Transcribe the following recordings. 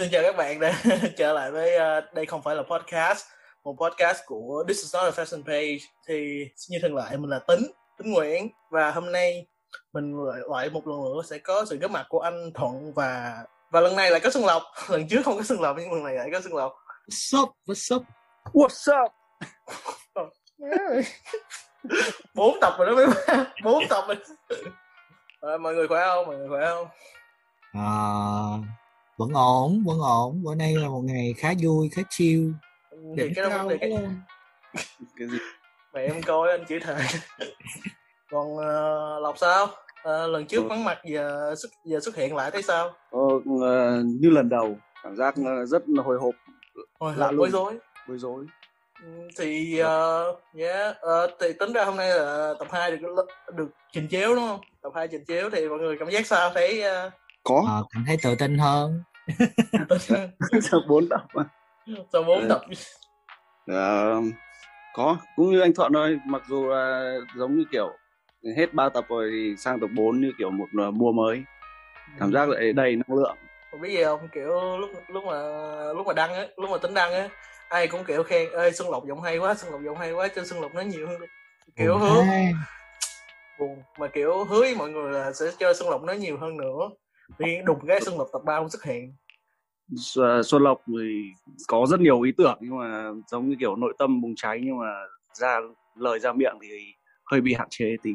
Xin chào các bạn đã trở lại với uh, đây không phải là podcast, một podcast của This is not a fashion page. Thì như thường lệ mình là Tính, Tính Nguyễn và hôm nay mình lại một lần nữa sẽ có sự góp mặt của anh Thuận và và lần này lại có Xuân Lộc. Lần trước không có Xuân Lộc nhưng lần này lại có Xuân Lộc. What's up? What's up? What's up? bốn tập rồi đó mấy ba bốn tập rồi à, mọi người khỏe không mọi người khỏe không À, vẫn ổn, vẫn ổn. Bữa nay là một ngày khá vui, khá chill. thì cái đó cái Cái gì? mẹ em coi anh chửi thề còn uh, lộc sao? Ờ, lần trước vắng mặt giờ xuất giờ xuất hiện lại thấy sao? Ờ, ờ, như lần đầu, cảm giác rất là hồi hộp, hồi Lạ hộp bối rối. Bối rối. Ừ, thì uh, yeah, ờ, thì tính ra hôm nay là tập 2 được được trình chiếu đúng không? Tập 2 trình chiếu thì mọi người cảm giác sao? Thấy uh, Có, Ờ, cảm thấy tự tin hơn. sau bốn tập mà. sau bốn tập? Ờ, có, cũng như anh Thuận thôi, mặc dù là giống như kiểu hết ba tập rồi thì sang tập 4 như kiểu một mùa mới, cảm giác lại đầy năng lượng. Không biết gì không kiểu lúc lúc mà lúc mà đăng á lúc mà tính đăng á ai cũng kiểu khen ơi xuân lộc giọng hay quá xuân lộc giọng hay quá cho xuân lộc nói nhiều hơn. Đi." kiểu Buồn hứa. buồn mà kiểu hứa với mọi người là sẽ cho xuân lộc nói nhiều hơn nữa. Nhiên đùng cái xuân lộc tập 3 không xuất hiện Ờ, xuân Lộc thì có rất nhiều ý tưởng nhưng mà giống như kiểu nội tâm bùng cháy nhưng mà ra lời ra miệng thì hơi bị hạn chế tí.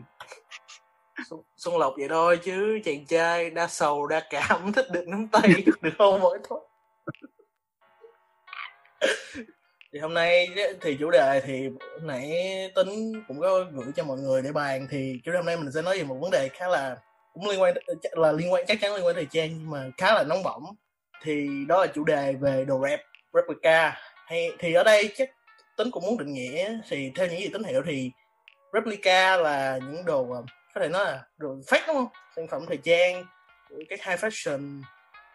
xuân, lộc vậy thôi chứ chàng trai đa sầu đa cảm thích được nắm tay được không? Mỗi thôi. Thì hôm nay thì chủ đề thì nãy tính cũng có gửi cho mọi người để bàn thì chủ đề hôm nay mình sẽ nói về một vấn đề khá là cũng liên quan là liên quan chắc chắn liên quan thời trang nhưng mà khá là nóng bỏng thì đó là chủ đề về đồ rap replica. Hay thì ở đây chắc tính cũng muốn định nghĩa thì theo những gì tính hiểu thì replica là những đồ ờ, có thể nói là đồ fake đúng không? Sản phẩm thời trang cái các high fashion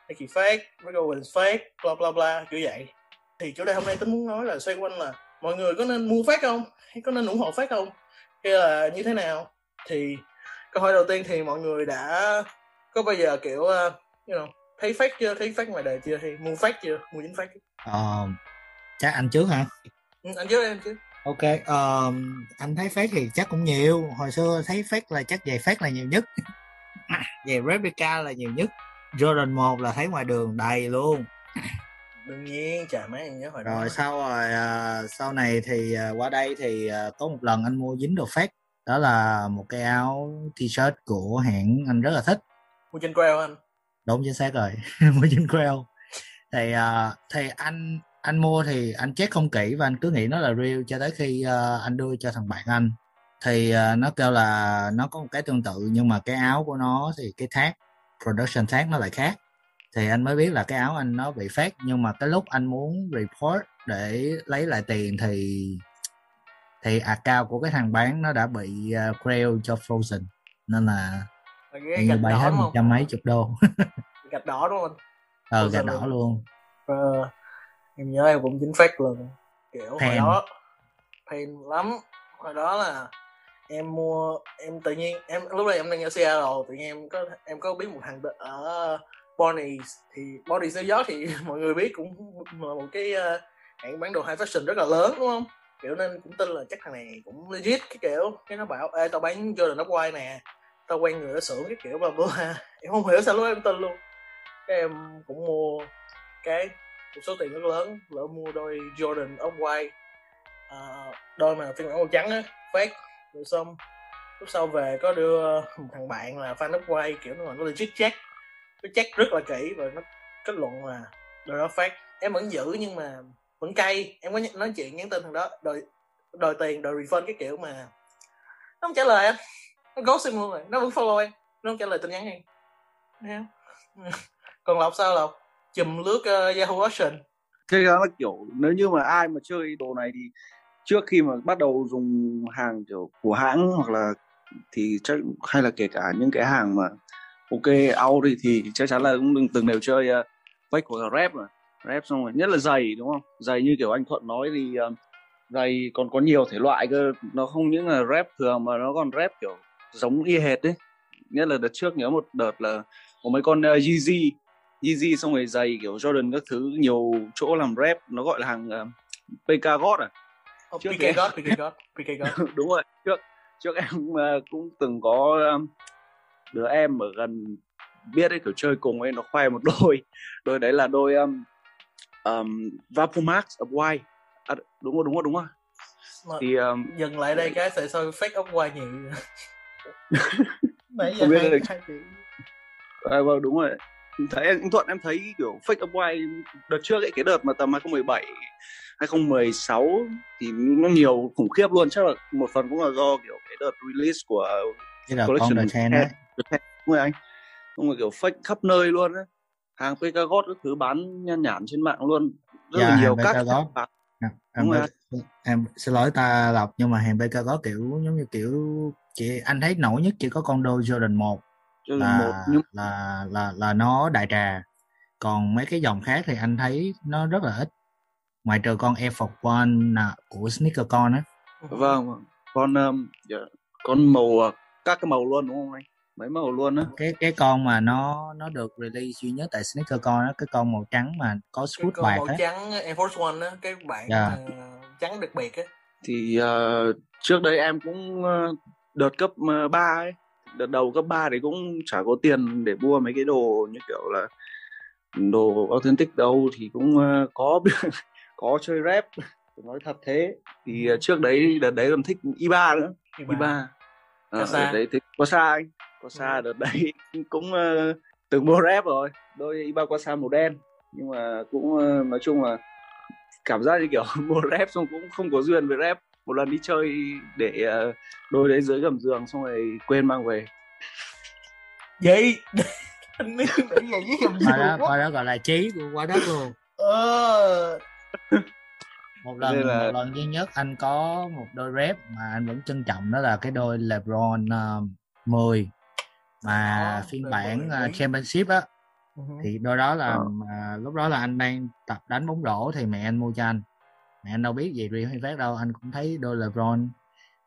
hay kỳ fake, Rick and fake, bla bla bla kiểu vậy. Thì chủ đề hôm nay tính muốn nói là xoay quanh là mọi người có nên mua phát không? Hay có nên ủng hộ phát không? Hay là như thế nào? Thì câu hỏi đầu tiên thì mọi người đã có bao giờ kiểu uh, you know, thấy phát chưa thấy phát ngoài đời chưa hay mua phát chưa mua dính chưa? Ờ, chắc anh trước hả? ừ, anh trước em chứ Ok, ờ, anh thấy phát thì chắc cũng nhiều. Hồi xưa thấy phát là chắc giày phát là nhiều nhất. giày replica là nhiều nhất. Jordan 1 là thấy ngoài đường đầy luôn. đương nhiên trời mấy nhớ hồi đó Rồi sau rồi à, sau này thì à, qua đây thì à, có một lần anh mua dính đồ phát. Đó là một cái áo t-shirt của hãng anh rất là thích. mua trên Grail anh đúng chính xác rồi. Mua trên Grail. Thì uh, thì anh anh mua thì anh check không kỹ và anh cứ nghĩ nó là real cho tới khi uh, anh đưa cho thằng bạn anh. Thì uh, nó kêu là nó có một cái tương tự nhưng mà cái áo của nó thì cái thác production thác nó lại khác. Thì anh mới biết là cái áo anh nó bị phát nhưng mà cái lúc anh muốn report để lấy lại tiền thì thì account của cái thằng bán nó đã bị uh, Grail cho frozen. Nên là cái gạch đỏ hết một trăm mấy chục đô. Gạch đỏ đúng không ờ gạch đỏ luôn. luôn. Ờ, em nhớ em cũng dính phát lần kiểu hồi Pain. đó pain lắm. Hồi đó là em mua em tự nhiên em lúc này em đang ở Seattle tự nhiên em có em có biết một thằng ở Bonnie's. Thì Bonnie's New York thì mọi người biết cũng là một cái ờ, hãng bán đồ high fashion rất là lớn đúng không? Kiểu nên cũng tin là chắc thằng này cũng legit cái kiểu. Cái nó bảo ê tao bán Jordan Off-White nè tao quen người ở xưởng cái kiểu bla bla em không hiểu sao lúc em tin luôn. Cái em cũng mua cái một số tiền rất lớn lỡ mua đôi Jordan Off-White à, đôi mà phiên bản màu trắng á phát rồi xong lúc sau về có đưa một thằng bạn là fan Off-White kiểu nó nó legit check nó check rất là kỹ và nó kết luận là đôi đó phát em vẫn giữ nhưng mà vẫn cay. Em có nói chuyện nhắn tin thằng đó đòi đòi tiền đòi refund cái kiểu mà nó không trả lời anh ghost em luôn rồi nó vẫn follow em nó không trả lời tin nhắn em. Thấy còn lộc sao lộc? Chùm lướt uh, Yahoo Auction. Thế ra là kiểu nếu như mà ai mà chơi đồ này thì trước khi mà bắt đầu dùng hàng kiểu của hãng hoặc là thì chắc hay là kể cả những cái hàng mà ok out thì thì chắc chắn là cũng từng từng đều chơi uh, vách của rap mà. Rap xong rồi nhất là giày đúng không? Giày như kiểu anh Thuận nói thì uh, giày còn có nhiều thể loại cơ. Nó không những là rap thường mà nó còn rap kiểu giống y hệt đấy nhất là đợt trước nhớ một đợt là có mấy con uh, Yeezy Yeezy xong rồi giày kiểu Jordan các thứ nhiều chỗ làm rep nó gọi là hàng uh, PK God à? Oh, Trước PK God PK God PK God. Đúng rồi trước trước em uh, cũng từng có um, đứa em ở gần biết ấy kiểu chơi cùng ấy nó khoe một đôi. Đôi đấy là đôi um, um, Vapomax of White à, đúng rồi đúng rồi đúng rồi. Mà thì um, dừng lại đây cái sẽ soi fake ốc quay nhiều giờ Không biết hai chị à, vâng đúng rồi. Thấy anh Thuận em thấy kiểu fake of White đợt trước ấy cái đợt mà tầm 2017 2016 thì nó nhiều khủng khiếp luôn. Chắc là một phần cũng là do kiểu cái đợt release của là Collection con the ten ấy. Đúng rồi anh. Không rồi kiểu fake khắp nơi luôn á. Hàng PK God các thứ bán nhan nhản trên mạng luôn. Rất Dạ, là nhiều hàng các bán. Đúng em, em xin lỗi ta lọc nhưng mà hàng có kiểu giống như kiểu chị anh thấy nổi nhất chỉ có con đôi Jordan 1 cho là một nhưng là là là nó đại trà. Còn mấy cái dòng khác thì anh thấy nó rất là ít. Ngoài trừ con Air Force One là của Sneaker Con á. Vâng vâng. con um, dạ, con màu uh, các cái màu luôn đúng không anh? Mấy màu luôn á. Cái cái con mà nó nó được release duy nhất tại Sneaker Con á cái con màu trắng mà có con bạc màu á. trắng Air Force One á cái bản Dạ. mà trắng đặc biệt á. Thì uh, trước đây em cũng uh, đợt cấp uh, 3 ấy đợt đầu cấp 3 thì cũng chả có tiền để mua mấy cái đồ như kiểu là đồ authentic đâu thì cũng uh, có có chơi rap nói thật thế. Thì uh, trước đấy đợt đấy còn thích i3 nữa bà- i3 à, đợt đấy thích có xa anh. Có xa đợt đấy cũng uh, từng mua rap rồi đôi i3 có xa màu đen. Nhưng mà cũng uh, nói chung là cảm giác như kiểu mua rap xong cũng không có duyên với rap một lần đi chơi để uh, đôi đấy dưới gầm giường xong rồi quên mang về. Gì anh biết để gì với gầm đó giường quá. qua đó gọi là trí của qua đất luôn. Ờ. Một lần Nên là- một lần duy nhất anh có một đôi rep mà anh vẫn trân trọng đó là cái đôi LeBron uh, 10 mà Đó, phiên bản uh, 10. championship á Ừ. thì đôi đó là Ờ. mà lúc đó là anh đang tập đánh bóng rổ thì mẹ anh mua cho anh mẹ anh đâu biết gì riêng hay phát đâu anh cũng thấy đôi LeBron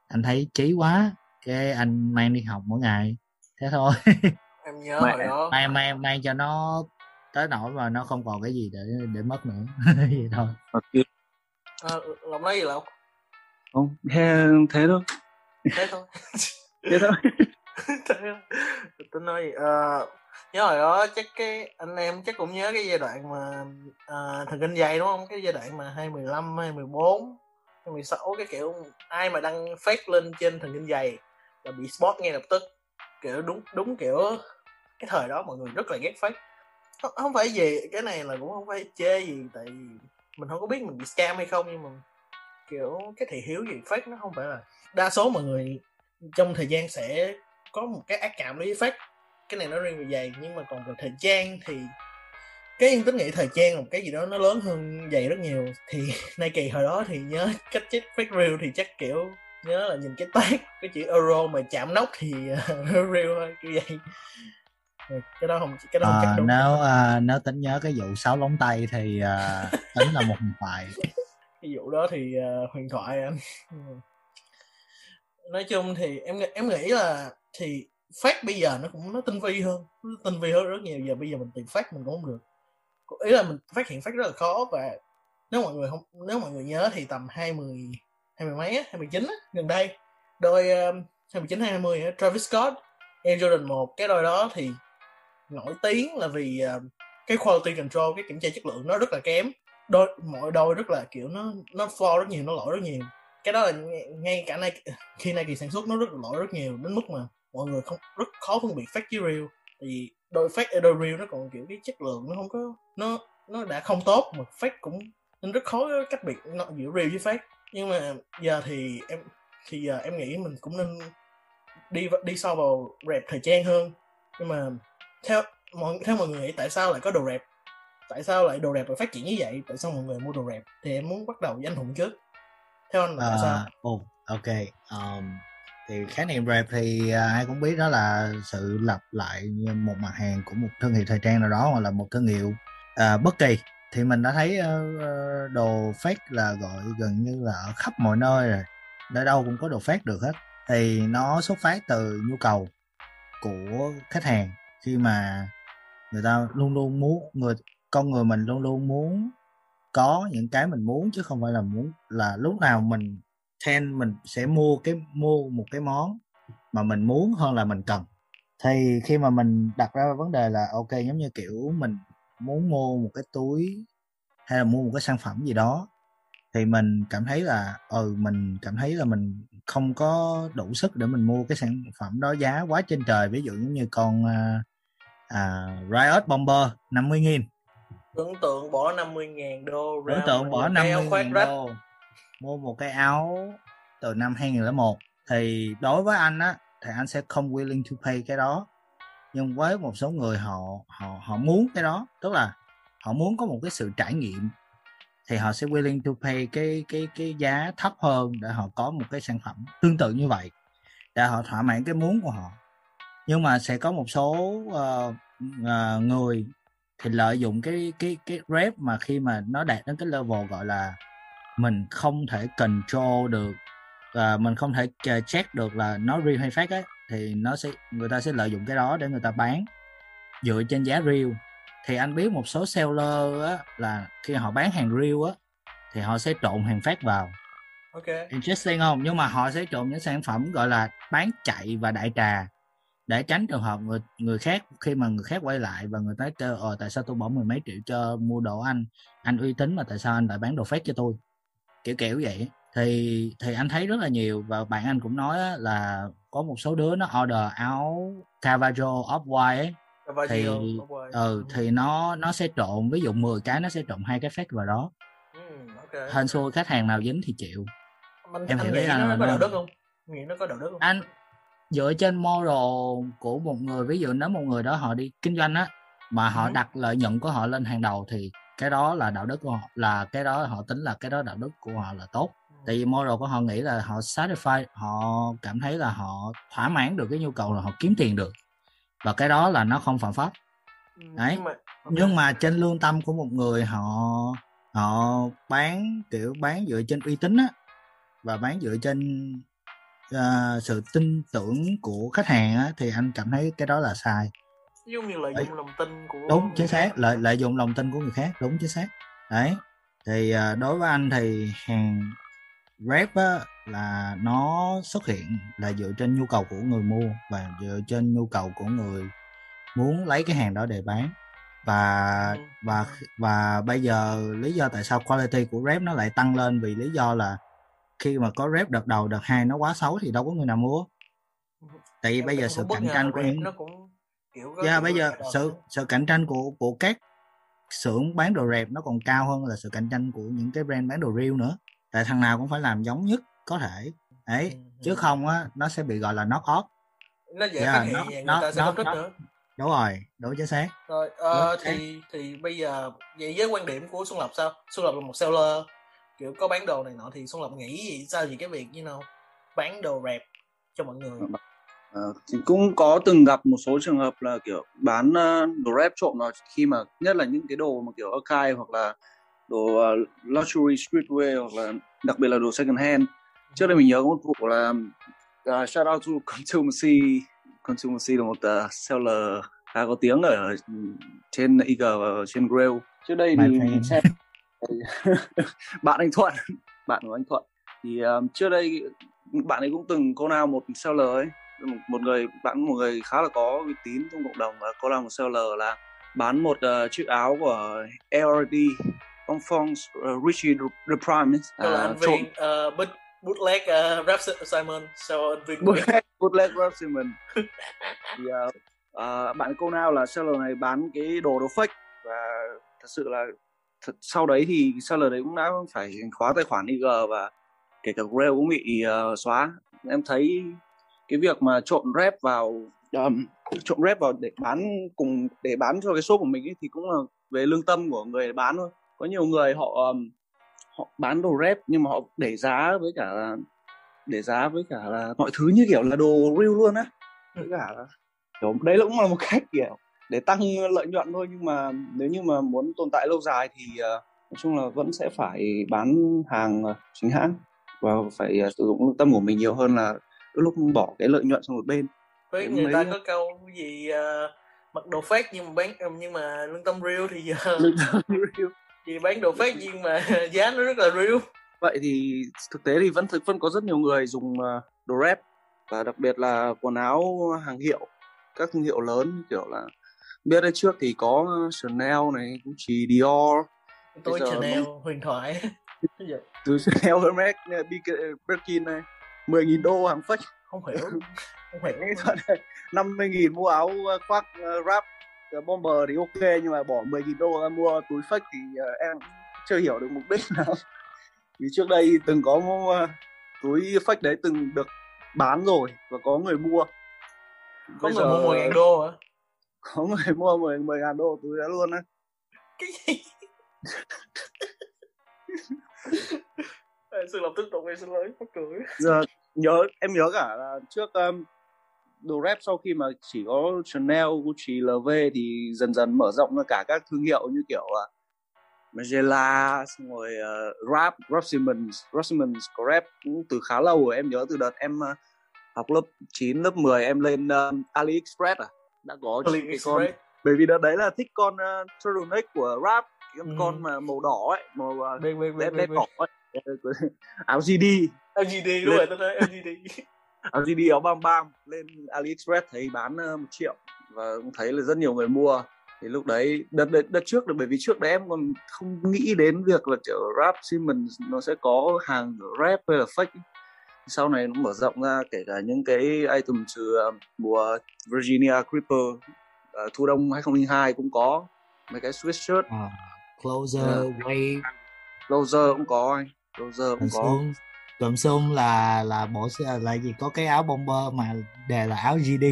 anh thấy trí quá cái anh mang đi học mỗi ngày thế thôi. Em nhớ Mẹ. hồi đó. Mang mang mang cho nó tới nỗi mà nó không còn cái gì để để mất nữa. Vậy thôi. À, lòng nói gì lộc? Không thế, thế thôi. Thế thôi. Thế thôi. Tôi nói ờ, nhớ hồi đó chắc cái anh em chắc cũng nhớ cái giai đoạn mà à, thần kinh dày đúng không? Cái giai đoạn mà 2015 2014 2016 cái kiểu ai mà đăng fake lên trên thần kinh dày là bị spot ngay lập tức. Kiểu đúng đúng kiểu cái thời đó mọi người rất là ghét fake không, không phải gì cái này là cũng không phải chê gì tại vì mình không có biết mình bị scam hay không nhưng mà kiểu cái thị hiếu gì fake nó không phải là đa số mọi người trong thời gian sẽ có một cái ác cảm đối với fake cái này nó riêng về giày nhưng mà còn về thời trang thì cái yên tính nghĩ thời trang là một cái gì đó nó lớn hơn giày rất nhiều. Thì Nike hồi đó thì nhớ cách chết fake real thì chắc kiểu nhớ là nhìn cái tag cái chữ euro mà chạm nóc thì uh, real thôi kiểu vậy. Cái đó không cái đó không chắc Ờ, đúng. nếu à, nếu tính nhớ cái vụ sáu lóng tay thì à, tính là một thoại. Cái vụ đó thì uh, huyền thoại anh Ừ. nói chung thì em em nghĩ là thì phát bây giờ nó cũng nó tinh vi hơn nó tinh vi hơn rất nhiều. Giờ bây giờ mình tìm phát mình cũng không được. Ý là mình phát hiện phát rất là khó và nếu mọi người không nếu mọi người nhớ thì tầm hai mươi hai mươi mấy á hai mươi chín gần đây. Đôi um, hai mươi chín hai mươi Travis Scott Air Jordan một cái đôi đó thì nổi tiếng là vì uh, cái quality control cái kiểm tra chất lượng nó rất là kém. Đôi mọi đôi rất là kiểu nó nó flaw rất nhiều nó lỗi rất nhiều. Cái đó là ngay, cả nay khi Nike sản xuất nó rất là lỗi rất nhiều đến mức mà mọi người không rất khó phân biệt fake với real. Tại vì đôi fake ở đôi real nó còn kiểu cái chất lượng nó không có nó nó đã không tốt mà fake cũng nên rất khó cách biệt nó giữa real với fake. Nhưng mà giờ thì em thì giờ em nghĩ mình cũng nên đi đi sâu vào rap thời trang hơn. Nhưng mà theo mọi theo mọi người nghĩ tại sao lại có đồ rap tại sao lại đồ rap lại phát triển như vậy? Tại sao mọi người mua đồ rap thì em muốn bắt đầu với anh hùng trước. Theo anh là tại sao? Ờ, ồ, ok um, thì khái niệm rap thì à, ai cũng biết đó là sự lặp lại một mặt hàng của một thương hiệu thời trang nào đó hoặc là một thương hiệu à, bất kỳ. Thì mình đã thấy uh, đồ fake là gọi gần như là ở khắp mọi nơi rồi ở đâu cũng có đồ fake được hết. Thì nó xuất phát từ nhu cầu của khách hàng khi mà người ta luôn luôn muốn người con người mình luôn luôn muốn có những cái mình muốn chứ không phải là muốn là lúc nào mình ten mình sẽ mua cái mua một cái món mà mình muốn hơn là mình cần. Thì khi mà mình đặt ra vấn đề là ok giống như kiểu mình muốn mua một cái túi hay là mua một cái sản phẩm gì đó thì mình cảm thấy là ừ mình cảm thấy là mình không có đủ sức để mình mua cái sản phẩm đó giá quá trên trời. Ví dụ giống như con à, à, Riot Bomber 50 nghìn. Tưởng tượng bỏ 50 ngàn đô tưởng tượng bỏ 50 ngàn đô mua một cái áo từ năm 2001 thì đối với anh á thì anh sẽ không willing to pay cái đó. Nhưng với một số người họ họ họ muốn cái đó tức là họ muốn có một cái sự trải nghiệm thì họ sẽ willing to pay cái cái cái giá thấp hơn để họ có một cái sản phẩm tương tự như vậy để họ thỏa mãn cái muốn của họ. Nhưng mà sẽ có một số uh, uh, người thì lợi dụng cái cái cái rep mà khi mà nó đạt đến cái level gọi là mình không thể control được và mình không thể check được là nó real hay fake ấy thì nó sẽ người ta sẽ lợi dụng cái đó để người ta bán dựa trên giá real. Thì anh biết một số seller á là khi họ bán hàng real á thì họ sẽ trộn hàng phát vào. Ok. Interesting không? Nhưng mà họ sẽ trộn những sản phẩm gọi là bán chạy và đại trà để tránh trường hợp người người khác khi mà người khác quay lại và người ta kêu ờ tại sao tôi bỏ mười mấy triệu cho mua đồ anh? Anh uy tín mà tại sao anh lại bán đồ fake cho tôi kiểu kiểu vậy. Thì thì anh thấy rất là nhiều và bạn anh cũng nói là có một số đứa nó order áo Cavajo off white ấy thì ừ thì nó nó sẽ trộn ví dụ 10 cái nó sẽ trộn hai cái fake vào đó. Ừ, okay. hên xui khách hàng nào dính thì chịu. Anh, em hiểu ý anh nó có đạo đức không? Nghĩ nó có đạo đức không? Anh dựa trên moral của một người ví dụ nếu một người đó họ đi kinh doanh á mà họ ừ. đặt lợi nhuận của họ lên hàng đầu thì cái đó là đạo đức của họ là cái đó họ tính là cái đó đạo đức của họ là tốt. Tại vì moral của họ nghĩ là họ satisfy họ cảm thấy là họ thỏa mãn được cái nhu cầu là họ kiếm tiền được. Và cái đó là nó không phạm pháp. Ừ, đấy. nhưng mà, nhưng mà trên lương tâm của một người họ họ bán kiểu bán dựa trên uy tín á và bán dựa trên uh, sự tin tưởng của khách hàng á thì anh cảm thấy cái đó là sai như lợi dụng lòng tin của đúng chính xác. lợi lợi dụng lòng tin của người khác. Đúng chính xác. Đấy. Thì uh, đối với anh thì hàng rep á, là nó xuất hiện là dựa trên nhu cầu của người mua và dựa trên nhu cầu của người muốn lấy cái hàng đó để bán. Và ừ. và và bây giờ lý do tại sao quality của rep nó lại tăng lên vì lý do là khi mà có rep đợt đầu đợt hai nó quá xấu thì đâu có người nào mua. Tại vì bây giờ sự cạnh tranh của những kiểu yeah, dạ, bây giờ sự sự cạnh tranh của của các xưởng bán đồ rẹp nó còn cao hơn là sự cạnh tranh của những cái brand bán đồ real nữa. Tại thằng nào cũng phải làm giống nhất có thể. Ấy ừ, chứ ừ. không á nó sẽ bị gọi là knock off. Nó dễ yeah, dạ, nó, người nó, ta sẽ nó, không thích nó, nữa. Đúng rồi đúng chính xác. Rồi uh, thì thì bây giờ vậy với quan điểm của xuân lộc sao? Xuân lộc là một seller kiểu có bán đồ này nọ thì xuân lộc nghĩ gì? Sao gì cái việc như nào bán đồ rẹp cho mọi người À, thì cũng có từng gặp một số trường hợp là kiểu bán uh, đồ rep trộm nó khi mà nhất là những cái đồ mà kiểu archive hoặc là đồ uh, luxury streetwear hoặc là đặc biệt là đồ second hand. Trước đây mình nhớ có một vụ là uh, shout out to Consumer Consumer là một uh, seller khá có tiếng ở trên IG và trên Grail trước đây thì mình xem bạn anh Thuận bạn của anh Thuận. Thì um, trước đây bạn ấy cũng từng cô nào một seller ấy một người bạn một người khá là có uy tín trong cộng đồng và cô là một seller là bán một uh, chiếc áo của Phong Phong uh, Richie the Prime uh, Viên uh, boot, bootleg uh, Rap Simon sau anh bootleg, bootleg Rap Simon. Thì uh, uh, bạn cô nào là seller này bán cái đồ đồ fake và thật sự là thật, sau đấy thì seller đấy cũng đã phải khóa tài khoản IG và kể cả Grail cũng bị uh, xóa. Em thấy cái việc mà trộn rep vào um, trộn rep vào để bán cùng để bán cho cái shop của mình ấy, thì cũng là về lương tâm của người bán thôi. Có nhiều người họ um, họ bán đồ rep nhưng mà họ để giá với cả là để giá với cả là mọi thứ như kiểu là đồ real luôn á. Với cả là kiểu đấy cũng là một cách kiểu để tăng lợi nhuận thôi nhưng mà nếu như mà muốn tồn tại lâu dài thì uh, nói chung là vẫn sẽ phải bán hàng chính hãng và phải uh, sử dụng lương tâm của mình nhiều hơn là lúc bỏ cái lợi nhuận sang một bên. Với người ta có câu gì uh, mặc đồ fake nhưng mà bán nhưng mà lương tâm real thì giờ Lương tâm real. thì bán đồ fake nhưng mà giá nó rất là real. Vậy thì thực tế thì vẫn thực vẫn có rất nhiều người dùng uh, đồ rep và đặc biệt là quần áo hàng hiệu các thương hiệu lớn kiểu là biết đây trước thì có Chanel này Gucci Dior. Tôi Chanel nó- huyền thoại. Giờ từ Chanel Hermes Birkin này 10.000 đô hàng fake không hiểu không hiểu đoạn này, 50.000 mua áo uh, khoác uh, rap uh, bomber thì ok nhưng mà bỏ 10.000 đô ra mua túi fake thì uh, em chưa hiểu được mục đích nào. Vì trước đây từng có mua, túi fake đấy từng được bán rồi và có người mua. Có Bây người giờ mua 10 ngàn đô hả? Có người mua 10 10 ngàn đô túi đó luôn á. Cái gì Xin lỗi tiếp tục em xin lỗi mắc cười. Giờ nhớ em nhớ cả là trước um, đồ rap sau khi mà chỉ có Chanel, Gucci, LV thì dần dần mở rộng ra cả các thương hiệu như kiểu là Magella, xong rồi uh, Rap, Rap Simmons, Rap Simmons có rap cũng từ khá lâu rồi em nhớ từ đợt em uh, học lớp 9, lớp 10 em lên um, AliExpress à? Đã có cái con AliExpress. Bởi vì đợt đấy là thích con uh, turtleneck của Rap cái con, Ừ. mà màu đỏ ấy màu uh, đen đen đỏ ấy áo GD LGD đúng rồi tôi nói LGD LGD áo bam bam lên AliExpress thấy bán uh, một triệu và cũng thấy là rất nhiều người mua. Thì lúc đấy đợt, đợt, đợt trước là bởi vì trước đấy em còn không nghĩ đến việc là kiểu rap Simmons nó sẽ có hàng rap hay là fake sau này nó mở rộng ra kể cả những cái item từ uh, mùa Virginia Creeper uh, thu đông 2002 cũng có. Mấy cái sweatshirt. Ờ, closer Dạ. wave. Closer cũng có anh Closer cũng có. Sung cầm sung là là bộ là gì? Có cái áo bomber mà đề là áo GD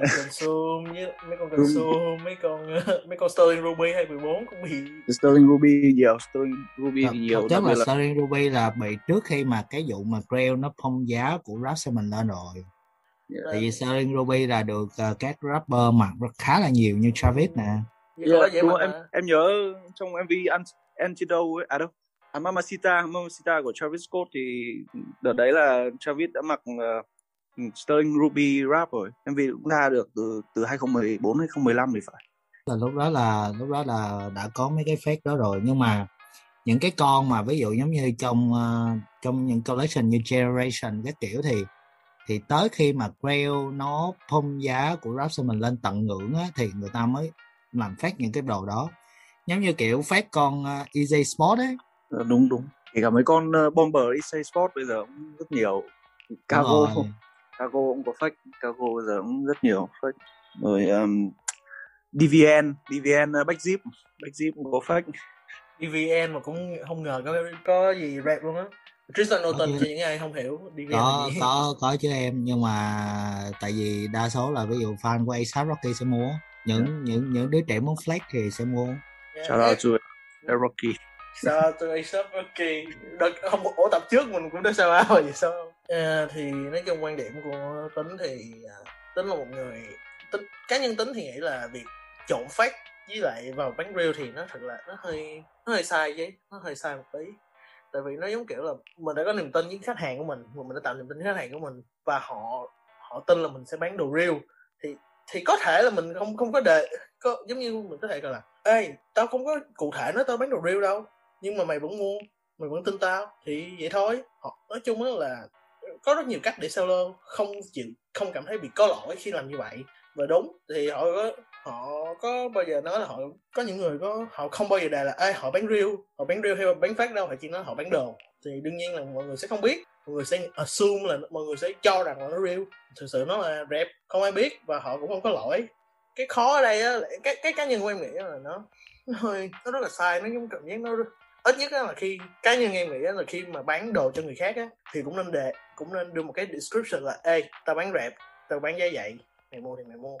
con sum với mấy con con sum mấy con mấy con Sterling Ruby 214 cũng bị. Sterling Ruby nhiều Sterling Ruby Thật, nhiều đặc là là Sterling Ruby là bị trước khi mà cái vụ mà Grail nó phong giá của rap mình lên rồi. Yeah. tại vì Sterling Ruby là được ờ, các rapper mặc rất khá là nhiều như Travis nè. Yeah, rồi, em mà em nhớ trong MV An- Antidote ấy, à đâu à, Mamacita Mamacita của Travis Scott thì đợt đấy là Travis đã mặc uh, Sterling Ruby rap rồi. MV cũng ra được từ từ 2014 2015 thì phải. Là lúc đó là lúc đó là đã có mấy cái phép đó rồi. Nhưng mà những cái con mà ví dụ giống như trong uh, trong những collection như Generation các kiểu thì thì tới khi mà Grail nó phong giá của rap mình lên tận ngưỡng á, thì người ta mới làm phát những cái đồ đó. Giống như kiểu phát con uh, Easy Sport ấy đúng đúng. Kể cả mấy con uh, Bomber Easy Sport bây giờ cũng rất nhiều. Cargo. Cargo cũng có fake. Cargo bây giờ cũng rất nhiều fake. Rồi um, DVN DVN uh, Backzip Backzip cũng có fake. DVN mà cũng không ngờ có có gì rap luôn á. Tristan Norton chứ. cho những ai không hiểu DVN có có có chứ em. Nhưng mà tại vì đa số là ví dụ fan của ASAP Rocky sẽ mua. Những những những đứa trẻ muốn flex thì sẽ mua. Yeah. Shout out to Rocky sao tôi sắp ok. Đợt không ổ tập trước mình cũng đã sao áo rồi vậy sao? À, thì nói chung quan điểm của tính thì à, tính là một người tính cá nhân tính thì nghĩ là việc trộn phát với lại vào bán real thì nó thật là nó hơi nó hơi sai chứ nó hơi sai một tí. Tại vì nó giống kiểu là mình đã có niềm tin với khách hàng của mình mình đã tạo niềm tin với khách hàng của mình và họ họ tin là mình sẽ bán đồ real thì thì có thể là mình không không có đề có giống như mình có thể gọi là ê tao không có cụ thể nói tao bán đồ real đâu nhưng mà mày vẫn mua, mày vẫn tin tao, thì vậy thôi. Họ, nói chung á là có rất nhiều cách để seller không chịu, không cảm thấy bị có lỗi khi làm như vậy. Và đúng, thì họ có họ có bao giờ nói là họ, có những người có, họ không bao giờ đề là, ê, họ bán real, họ bán real hay bán phát đâu, họ chỉ nói họ bán đồ. Thì đương nhiên là mọi người sẽ không biết. Mọi người sẽ assume là mọi người sẽ cho rằng là nó real. Thực sự nó là rep không ai biết và họ cũng không có lỗi. Cái khó ở đây á, cái cái cá nhân của em nghĩ là nó nó hơi, nó rất là sai, nó giống cảm giác nó ít nhất là khi cá nhân em nghĩ là khi mà bán đồ cho người khác á, thì cũng nên đề cũng nên đưa một cái description là, ê, tao bán rẹp tao bán giá vậy, mày mua thì mày mua.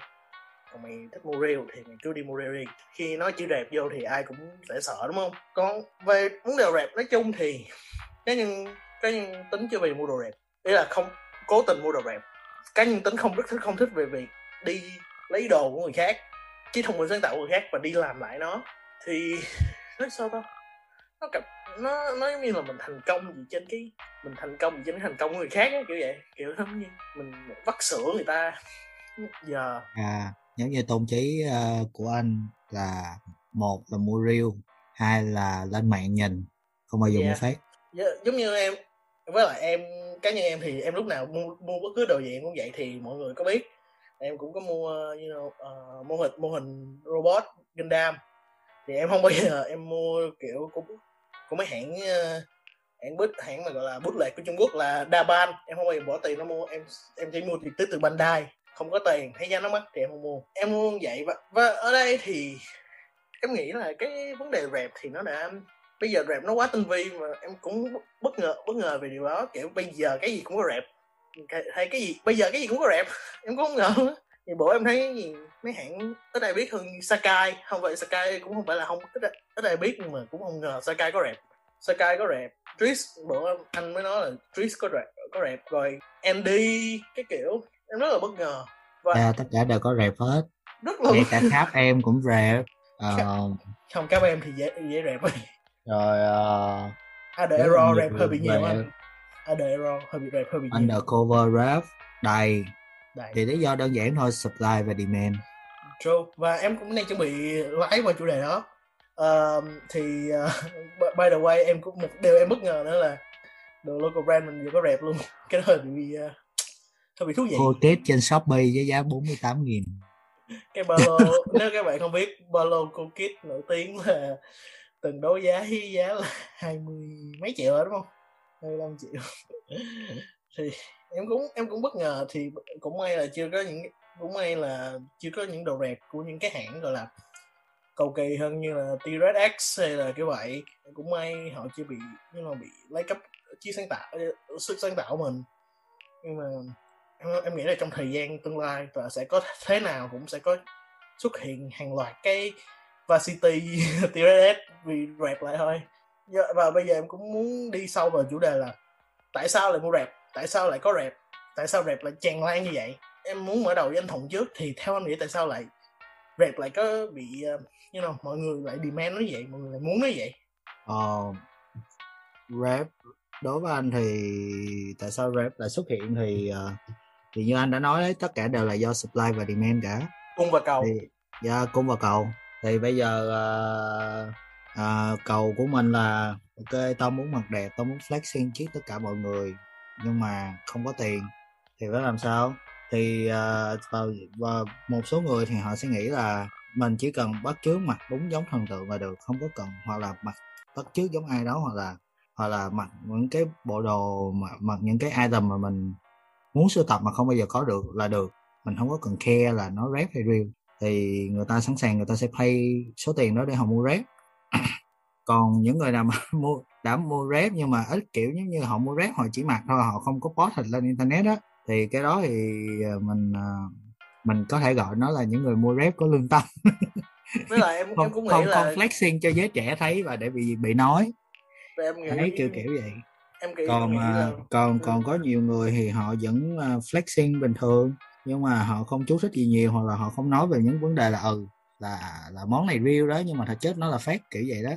Còn mày thích mua real thì mày cứ đi mua real đi. Khi nói chữ rẹp vô thì ai cũng sẽ sợ, đúng không? Còn về vấn đề rẹp nói chung thì cá nhân cá nhân tính chưa về mua đồ rẹp ý là không, cố tình mua đồ rẹp cá nhân tính không rất thích, không thích về việc đi lấy đồ của người khác, chứ thông minh sáng tạo của người khác và đi làm lại nó. Thì nói sao ta? Nó cảm nó nó giống như là mình thành công gì trên cái mình thành công gì trên cái thành công của người khác á kiểu vậy. Kiểu giống như mình vắt sữa người ta. Giờ à giống như tôn trí uh, của anh là một là mua real hai là lên mạng nhìn không bao giờ Dạ. mua fake Dạ, giống như em với lại em cá nhân em thì em lúc nào mua, mua bất cứ đồ gì em cũng vậy thì mọi người có biết. Em cũng có mua you know, ờ, mô hình mô hình robot Gundam. Thì em không bao giờ em mua kiểu của của mấy hãng ờ, hãng bút hãng mà gọi là bút lệ của Trung Quốc là Daban em không bao giờ bỏ tiền nó mua. Em em chỉ mua trực tiếp từ Bandai. Không có tiền. Thấy giá nó mắc thì em không mua. Em mua vậy. Và, và ở đây thì em nghĩ là cái vấn đề rẹp thì nó đã bây giờ rẹp nó quá tinh vi mà em cũng bất ngờ bất ngờ về điều đó. Kiểu bây giờ cái gì cũng có rẹp hay cái gì bây giờ cái gì cũng có rẹp em cũng không ngờ. Thì bữa em thấy gì mấy hãng ít ai biết hơn Sakai. Không vậy Sakai cũng không phải là không ít ít ai biết nhưng mà cũng không ngờ Sakai có rap Sakai có rap Tris bữa anh mới nói là Tris có rap có rap rồi. Andy cái kiểu em rất là bất ngờ. Và à, tất cả đều có rẹp hết. Rất là ngay cả tháp em cũng rẹp Ờ, không các em thì dễ dễ rap rồi uh, nhiều rap hơi bị nhiều rap. anh à the error hơi bị rap hơi bị nhiều. Undercover rap đầy. Đây. thì lý do đơn giản thôi supply và demand. True. Và em cũng đang chuẩn bị lái qua chủ đề đó Ờ, thì uh, by the way em cũng một điều em bất ngờ nữa là đồ local brand mình vừa có rẹp luôn. Cái đó bị uh, hơi bị thú vị. Cô tiếp trên shopee với giá 48 nghìn. Cái ba lô nếu các bạn không biết ba lô cô kit nổi tiếng là từng đấu giá với giá là hai mươi mấy triệu rồi đúng không? 25 triệu. Thì em cũng em cũng bất ngờ thì cũng may là chưa có những cũng may là chưa có những đồ rẹp của những cái hãng gọi là cầu kỳ hơn như là T-Rex X hay là kiểu vậy. Cũng may họ chưa bị nhưng mà bị lấy cấp chi sáng tạo ờ, sức sáng tạo mình. Nhưng mà em, em nghĩ là trong thời gian tương lai và sẽ có thế nào cũng sẽ có xuất hiện hàng loạt cái Varsity T-Rex vì rẹp lại thôi. Và bây giờ em cũng muốn đi sâu vào chủ đề là tại sao lại mua rẹp tại sao lại có rẹp tại sao rẹp lại tràn lan như vậy? Em muốn mở đầu với anh Thuận trước thì theo anh nghĩ tại sao lại rẹp lại có bị uh, you know, mọi người lại demand nó vậy mọi người lại muốn nó vậy. Ờ, rap đối với anh thì tại sao rap lại xuất hiện thì ờ, thì như anh đã nói đấy tất cả đều là do supply và demand cả. Cung và cầu. Thì dạ, cung và cầu. Thì bây giờ ờ, ờ, cầu của mình là ok tao muốn mặc đẹp tao muốn flexing trước tất cả mọi người nhưng mà không có tiền thì phải làm sao thì uh, vào và một số người thì họ sẽ nghĩ là mình chỉ cần bắt chước mặt đúng giống thần tượng là được không có cần hoặc là mặt bắt chước giống ai đó hoặc là hoặc là mặc những cái bộ đồ mà mặc những cái item mà mình muốn sưu tập mà không bao giờ có được là được. Mình không có cần care là nó rap hay real. Thì người ta sẵn sàng người ta sẽ pay số tiền đó để họ mua rap còn những người nào mà mua đã mua rap nhưng mà ít kiểu giống như họ mua rap họ chỉ mặc thôi họ không có post hình lên internet á thì cái đó thì ờ, mình ờ, mình có thể gọi nó là những người mua rap có lương tâm. Với lại em không em cũng nghĩ không, là không flexing cho giới trẻ thấy và để bị bị nói. Và em nghĩ đấy kiểu kiểu vậy. em nghĩ, em còn nghĩ mà là còn còn có nhiều người thì họ vẫn ờ, flexing bình thường nhưng mà họ không chú thích gì nhiều hoặc là họ không nói về những vấn đề là ừ là là món này real đó nhưng mà thật chất nó là fake kiểu vậy đó.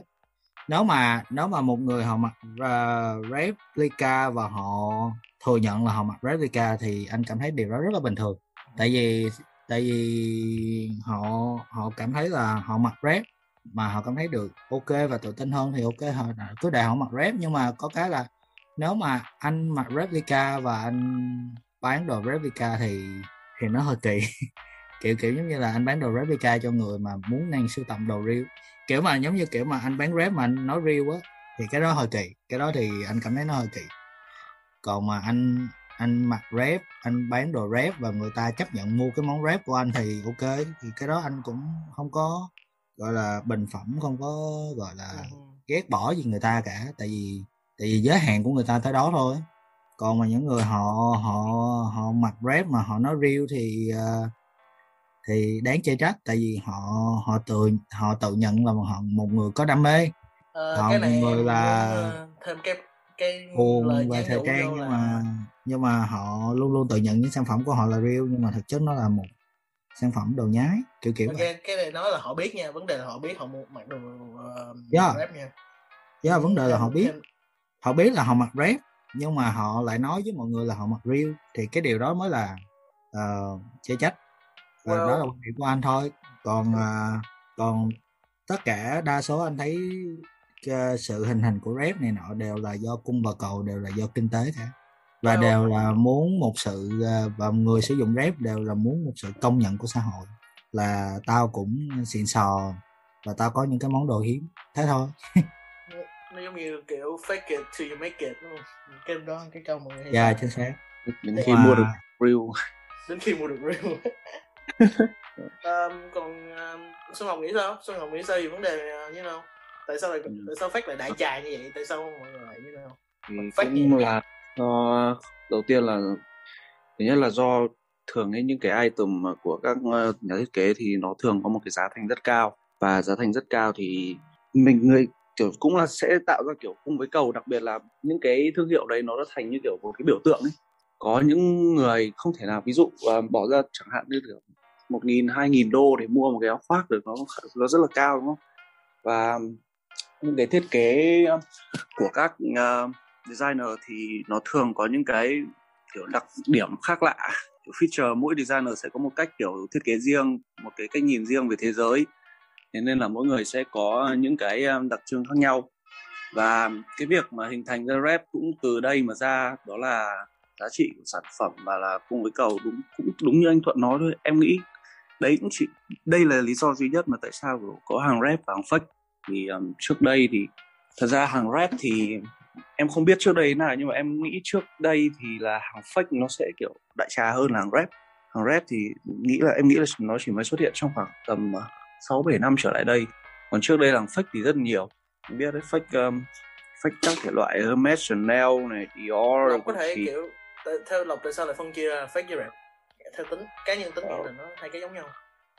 Nếu mà nếu mà một người họ mặc uh, replica và họ thừa nhận là họ mặc replica thì anh cảm thấy điều đó rất là bình thường. Tại vì tại vì họ họ cảm thấy là họ mặc rep mà họ cảm thấy được ok và tự tin hơn thì ok họ cứ để họ mặc rep nhưng mà có cái là nếu mà anh mặc replica và anh bán đồ replica thì thì nó hơi kỳ. Kiểu kiểu giống như là anh bán đồ replica cho người mà muốn đang sưu tầm đồ real. Kiểu mà giống như kiểu mà anh bán rep mà anh nói real á thì cái đó hơi kỳ. Cái đó thì anh cảm thấy nó hơi kỳ còn mà anh anh mặc rep anh bán đồ rep và người ta chấp nhận mua cái món rep của anh thì ok. Thì cái đó anh cũng không có gọi là bình phẩm không có gọi là ừ. ghét bỏ gì người ta cả. Tại vì tại vì giới hạn của người ta tới đó thôi. Còn mà những người họ họ họ mặc rep mà họ nói real thì uh, thì đáng chê trách. Tại vì họ họ tự họ tự nhận là họ một người có đam mê. Ờ, Còn cái này người là ờ, thêm cái cái buồn về thời trang nhưng là- mà nhưng mà họ luôn luôn tự nhận những sản phẩm của họ là real nhưng mà thực chất nó là một sản phẩm đồ nhái kiểu kiểu vậy. ok cái này nói là họ biết nha vấn đề là họ biết họ mua mặc đồ uh, Yeah. rap nha. Yeah, vấn đề là họ biết. họ biết là họ mặc rap nhưng mà họ lại nói với mọi người là họ mặc real thì cái điều đó mới là uh, chê trách. Và Well- đó là quan điểm của anh thôi. Còn à, còn tất cả đa số anh thấy sự hình thành của rap này nọ đều là do cung và cầu đều là do kinh tế cả. Và Well- đều là muốn một sự à, và người sử dụng rap đều là muốn một sự công nhận của xã hội. Là tao cũng xịn sò và tao có những cái món đồ hiếm. Thế thôi. Nó giống như kiểu fake it till you make it đúng không? Cái đó cái câu mọi người hay dạ nói. chính xác. Đến khi Wow. mua được real đến khi mua được real um, còn um, Xuân Ngọc nghĩ sao? Xuân Ngọc nghĩ sao về vấn đề như nào tại sao lại Ừ. tại sao phát lại đại trà như vậy? Tại sao mọi người lại như nào thì Fake cũng nhỉ? là do đầu tiên là thứ nhất là do thường ấy những cái item của các ờ, nhà thiết kế thì nó thường có một cái giá thành rất cao. Và giá thành rất cao thì mình người kiểu cũng là sẽ tạo ra kiểu cung với cầu. Đặc biệt là những cái thương hiệu đấy nó đã thành như kiểu một cái biểu tượng ấy. Có những người không thể nào ví dụ ờ, bỏ ra chẳng hạn như kiểu một nghìn hai nghìn đô để mua một cái áo khoác được nó nó rất là cao đúng không? Và những cái thiết kế ờ, của các uh, designer thì nó thường có những cái kiểu đặc điểm khác lạ. Kiểu feature mỗi designer sẽ có một cách kiểu thiết kế riêng một cái cách nhìn riêng về thế giới. Thế nên là mỗi người sẽ có những cái ờ, đặc trưng khác nhau. Và cái việc mà hình thành ra rep cũng từ đây mà ra đó là giá trị của sản phẩm và là cùng với cầu đúng cũng đúng như anh thuận nói thôi em nghĩ. Đấy cũng chỉ đây là lý do duy nhất mà tại sao có hàng rep và hàng fake thì um, trước đây thì thật ra hàng rap thì em không biết trước đây thế nào nhưng mà em nghĩ trước đây thì là hàng fake nó sẽ kiểu đại trà hơn là hàng rap. Hàng rap thì nghĩ là em nghĩ là nó chỉ mới xuất hiện trong khoảng tầm ờ, sáu bảy năm trở lại đây. Còn trước đây là hàng fake thì rất nhiều. Em biết đấy fake um, fake các thể loại Hermes, Chanel này, Dior Lộc có thể thì kiểu tại- theo Lộc tại sao lại phân chia ra fake với rap? Theo tính cá nhân tính nghĩ Ờ. là nó hai cái giống nhau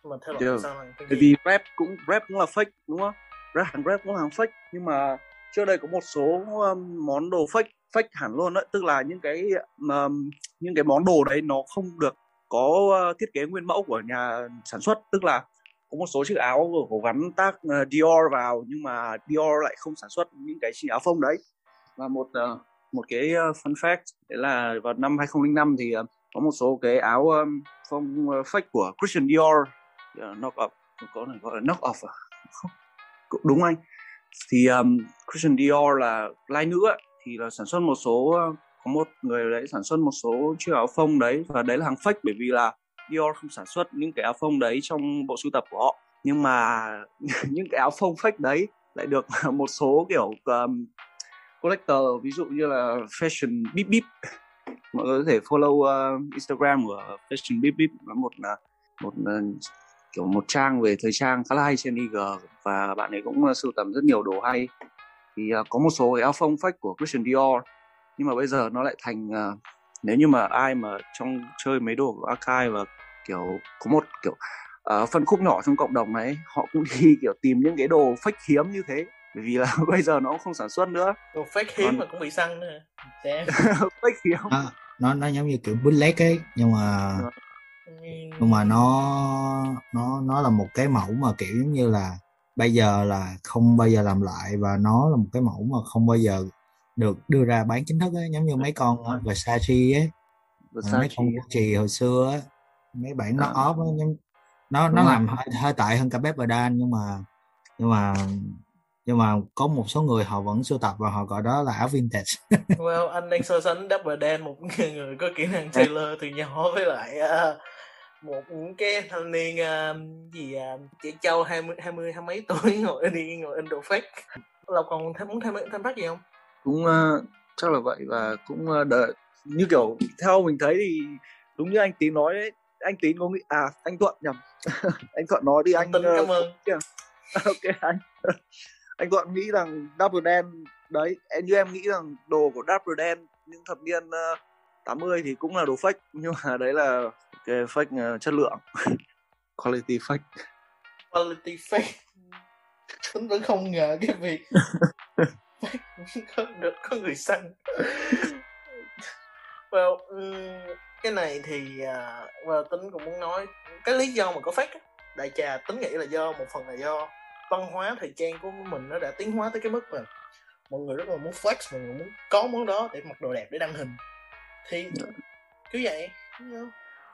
mà theo Lộc tại sao lại chia vì rap cũng rap cũng là fake đúng không ra hàng rap cũng hàng fake nhưng mà trước đây có một số um, món đồ fake fake hẳn luôn đấy tức là những cái um, những cái món đồ đấy nó không được có uh, thiết kế nguyên mẫu của nhà sản xuất. Tức là có một số chiếc áo có gắn tác uh, Dior vào nhưng mà Dior lại không sản xuất những cái chiếc áo phông đấy. Và một uh, một cái uh, fun fact đấy là vào năm 2005 thì uh, có một số cái áo um, phông uh, fake của Christian Dior. Uh, knock up có này gọi là knock off à? Đúng anh. Thì um, Christian Dior là lai nữ ấy, thì là sản xuất một số uh, có một người đấy sản xuất một số chiếc áo phông đấy và đấy là hàng fake bởi vì là Dior không sản xuất những cái áo phông đấy trong bộ sưu tập của họ. Nhưng mà những cái áo phông fake đấy lại được một số kiểu um, collector ví dụ như là fashion bip bip. Mọi người có thể follow uh, Instagram của fashion bip bip là một là một uh, kiểu một trang về thời trang khá là hay trên IG và bạn ấy cũng uh, sưu tầm rất nhiều đồ hay. Thì uh, có một số cái áo phông fake của Christian Dior nhưng mà bây giờ nó lại thành uh, nếu như mà ai mà trong chơi mấy đồ của archive và kiểu có một kiểu uh, phân khúc nhỏ trong cộng đồng này họ cũng đi kiểu tìm những cái đồ fake hiếm như thế. Bởi vì là bây giờ nó cũng không sản xuất nữa. Đồ fake hiếm Còn- mà cũng bị săn nữa. Fake hiếm. Nó nó nó giống như kiểu bootleg ấy nhưng mà Dạ. Nhưng mà nó nó nó là một cái mẫu mà kiểu giống như là bây giờ là không bao giờ làm lại và nó là một cái mẫu mà không bao giờ được đưa ra bán chính thức ấy giống như mấy con Versace ấy mấy Versace con Gucci hồi xưa á mấy bản nó off á nhưng nó nó làm hơi, hơi tệ hơn cả Pepper Dan nhưng mà nhưng mà nhưng mà có một số người họ vẫn sưu tập và họ gọi đó là áo vintage. Well anh đang so sánh Double Dan một người có kỹ năng Taylor từ nhỏ với lại uh, một cái thanh niên uh, gì uh, trẻ trâu hai mươi hai mươi hai mấy tuổi ngồi đi ngồi in đồ fake. Lộc còn thêm muốn thêm thêm phát gì không? Cũng uh, chắc là vậy và cũng uh, đợi như kiểu theo mình thấy thì đúng như anh tín nói đấy. Anh tín có nghĩ à anh thuận nhầm anh thuận nói đi anh tin ờ, cảm ơn. ok anh. Anh thuận nghĩ rằng Double Dan đấy em như em nghĩ rằng đồ của Double Dan những thập niên uh, 80 thì cũng là đồ fake nhưng mà đấy là cái fake uh, chất lượng. Quality fake. Quality fake. Tính vẫn không ngờ cái việc có được có người săn. Well um, cái này thì uh, well, tính cũng muốn nói cái lý do mà có fake á, đại trà tính nghĩ là do một phần là do văn hóa thời trang của mình nó đã tiến hóa tới cái mức mà mọi người rất là muốn flex mọi người muốn có món đó để mặc đồ đẹp để đăng hình thì cứ vậy you know.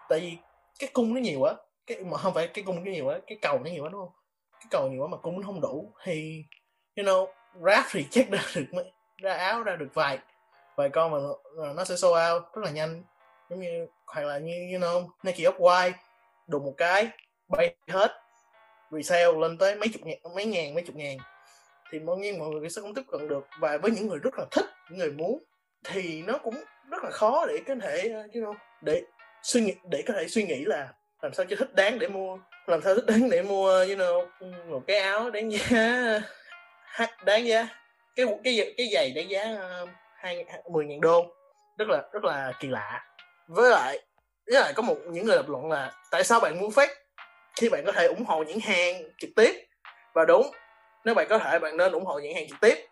tại vì cái cung nó nhiều quá cái mà không phải cái cung cái nhiều quá cái cầu nó nhiều quá đúng không? Cái cầu nhiều quá mà cung nó không đủ thì you know rap thì chắc ra được ra áo ra được vài vài con mà nó, nó sẽ sold out rất là nhanh. Giống như hoặc là như you know Nike Off White đùng một cái bay hết. Resale lên tới mấy chục ngàn mấy ngàn mấy chục ngàn. Thì mọi nhiên mọi người sẽ không tiếp cận được. Và với những người rất là thích những người muốn thì nó cũng rất là khó để có thể ờ, you know, để suy nghĩ để có thể suy nghĩ là làm sao cho thích đáng để mua làm sao thích đáng để mua you know một cái áo đáng giá đáng giá cái cái cái giày đáng giá ờ, hai mười ngàn đô. Rất là rất là kỳ lạ. Với lại với lại có một những người lập luận là tại sao bạn mua fake khi bạn có thể ủng hộ những hàng trực tiếp? Và đúng nếu bạn có thể bạn nên ủng hộ những hàng trực tiếp.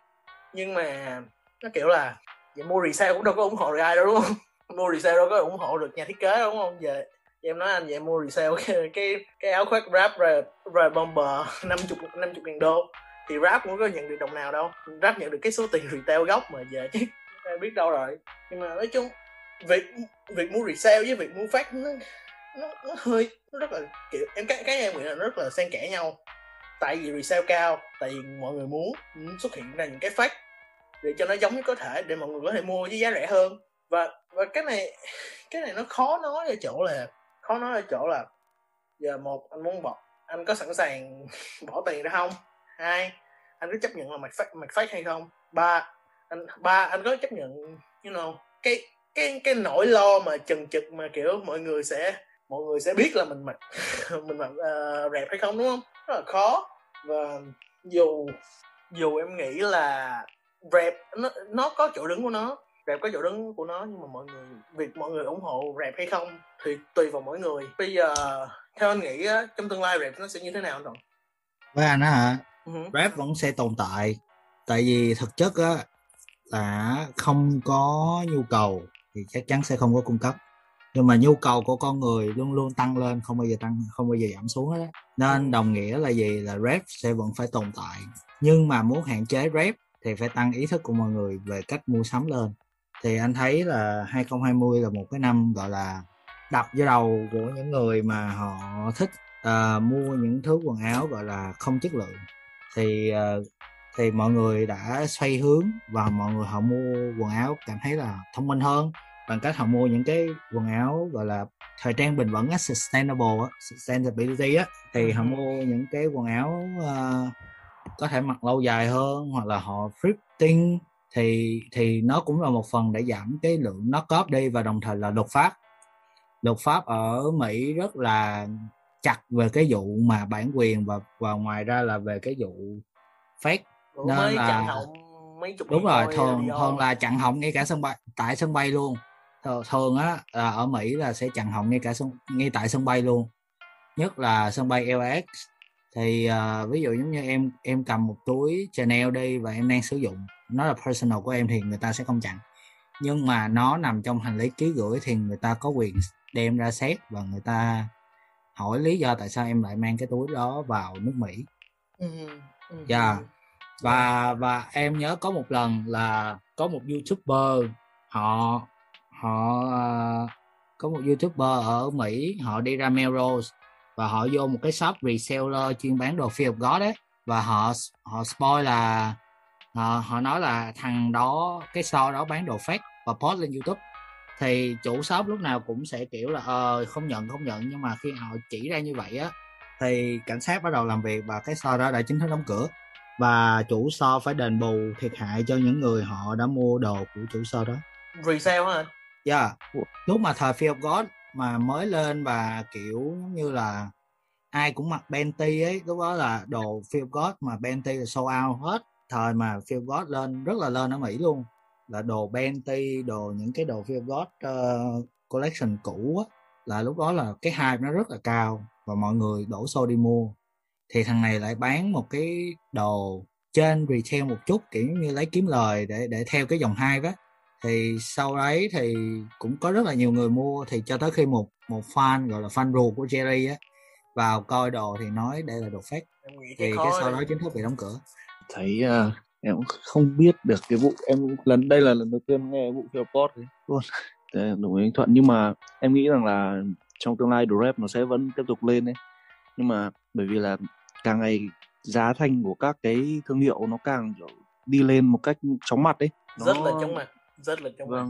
Nhưng mà nó kiểu là vậy mua resale cũng đâu có ủng hộ được ai đâu đúng không? Mua resale đâu có ủng hộ được nhà thiết kế đúng không? Về em nói anh vậy mua resale cái cái, cái áo khoác rap rồi rồi bomber năm chục năm chục ngàn đô. Thì rap cũng có nhận được đồng nào đâu. Rap nhận được cái số tiền retail gốc mà về chứ em biết đâu rồi. Nhưng mà nói chung việc việc mua resale với việc mua phát nó nó, nó hơi nó rất là kiểu em cái cái em nghĩ là nó rất là xen kẽ nhau. Tại vì resale cao tại vì mọi người muốn xuất hiện ra những cái phát để cho nó giống như có thể để mọi người có thể mua với giá rẻ hơn. Và và cái này cái này nó khó nói ở chỗ là khó nói ở chỗ là giờ một anh muốn bỏ anh có sẵn sàng bỏ tiền ra không? Hai anh có chấp nhận là mạch phát mạch phát hay không? Ba anh ba anh có chấp nhận you know cái cái cái nỗi lo mà chần chực mà kiểu mọi người sẽ mọi người sẽ biết là mình mặc mình mặc uh, ờ, rẹp hay không đúng không? Rất là khó. Và dù dù em nghĩ là rap nó nó có chỗ đứng của nó. Rap có chỗ đứng của nó nhưng mà mọi người việc mọi người ủng hộ rap hay không thì tùy vào mỗi người. Bây giờ theo anh nghĩ á, trong tương lai rap nó sẽ như thế nào rồi với anh á hả? Uh-huh. rap vẫn sẽ tồn tại. Tại vì thực chất á là không có nhu cầu thì chắc chắn sẽ không có cung cấp. Nhưng mà nhu cầu của con người luôn luôn tăng lên không bao giờ tăng không bao giờ giảm xuống hết nên đồng nghĩa là gì? Là rap sẽ vẫn phải tồn tại. Nhưng mà muốn hạn chế rap thì phải tăng ý thức của mọi người về cách mua sắm lên. Thì anh thấy là 2020 là một cái năm gọi là đập vô đầu của những người mà họ thích uh, mua những thứ quần áo gọi là không chất lượng. Thì uh, thì mọi người đã xoay hướng và mọi người họ mua quần áo cảm thấy là thông minh hơn bằng cách họ mua những cái quần áo gọi là thời trang bền vững á sustainable á sustainability á. Thì họ mua những cái quần áo uh, có thể mặc lâu dài hơn hoặc là họ thrifting thì thì nó cũng là một phần để giảm cái lượng nó cóp đi và đồng thời là luật pháp. Luật pháp ở Mỹ rất là chặt về cái vụ mà bản quyền và và ngoài ra là về cái vụ fake Ủa, nên là mấy chục đúng rồi thường thường là chặn họng ngay cả sân bay tại sân bay luôn. Thường á là ở Mỹ là sẽ chặn họng ngay cả sân ngay tại sân bay luôn. Nhất là sân bay LAX thì uh, ví dụ giống như em em cầm một túi Chanel đi và em đang sử dụng nó là personal của em thì người ta sẽ không chặn nhưng mà nó nằm trong hành lý ký gửi thì người ta có quyền đem ra xét và người ta hỏi lý do tại sao em lại mang cái túi đó vào nước Mỹ. Ừ, ừ, yeah. Ừ. và và em nhớ có một lần là có một youtuber họ họ uh, có một youtuber ở Mỹ họ đi ra Melrose và họ vô một cái shop reseller chuyên bán đồ Fear of God đấy và họ họ spoil là họ, họ nói là thằng đó cái store đó bán đồ fake và post lên YouTube. Thì chủ shop lúc nào cũng sẽ kiểu là ờ không nhận không nhận. Nhưng mà khi họ chỉ ra như vậy á thì cảnh sát bắt đầu làm việc và cái store đó đã chính thức đóng cửa. Và chủ store phải đền bù thiệt hại cho những người họ đã mua đồ của chủ store đó. Resale hả dạ. Yeah. lúc mà thời Fear of God mà mới lên và kiểu giống như là ai cũng mặc Benty ấy lúc đó là đồ Phil God mà Benty là sold out hết. Thời mà Phil God lên rất là lên ở Mỹ luôn. Là đồ Benty đồ những cái đồ Phil God uh, ờ, collection cũ á là lúc đó là cái hype nó rất là cao và mọi người đổ xô đi mua. Thì thằng này lại bán một cái đồ trên retail một chút kiểu như lấy kiếm lời để để theo cái dòng hai á thì sau đấy thì cũng có rất là nhiều người mua. Thì cho tới khi một một fan gọi là fan ruột của Jerry á vào coi đồ thì nói đây là đồ fake. Thì cái sau đó chính thức bị đóng cửa. Thấy uh, em cũng không biết được cái vụ em lần đây là lần đầu tiên nghe vụ phiêu pot luôn. Đúng anh thuận. Nhưng mà em nghĩ rằng là trong tương lai Grab nó sẽ vẫn tiếp tục lên đấy nhưng mà bởi vì là càng ngày giá thành của các cái thương hiệu nó càng kiểu đi lên một cách chóng mặt đấy nó... rất là chóng mặt rất là chóng vâng.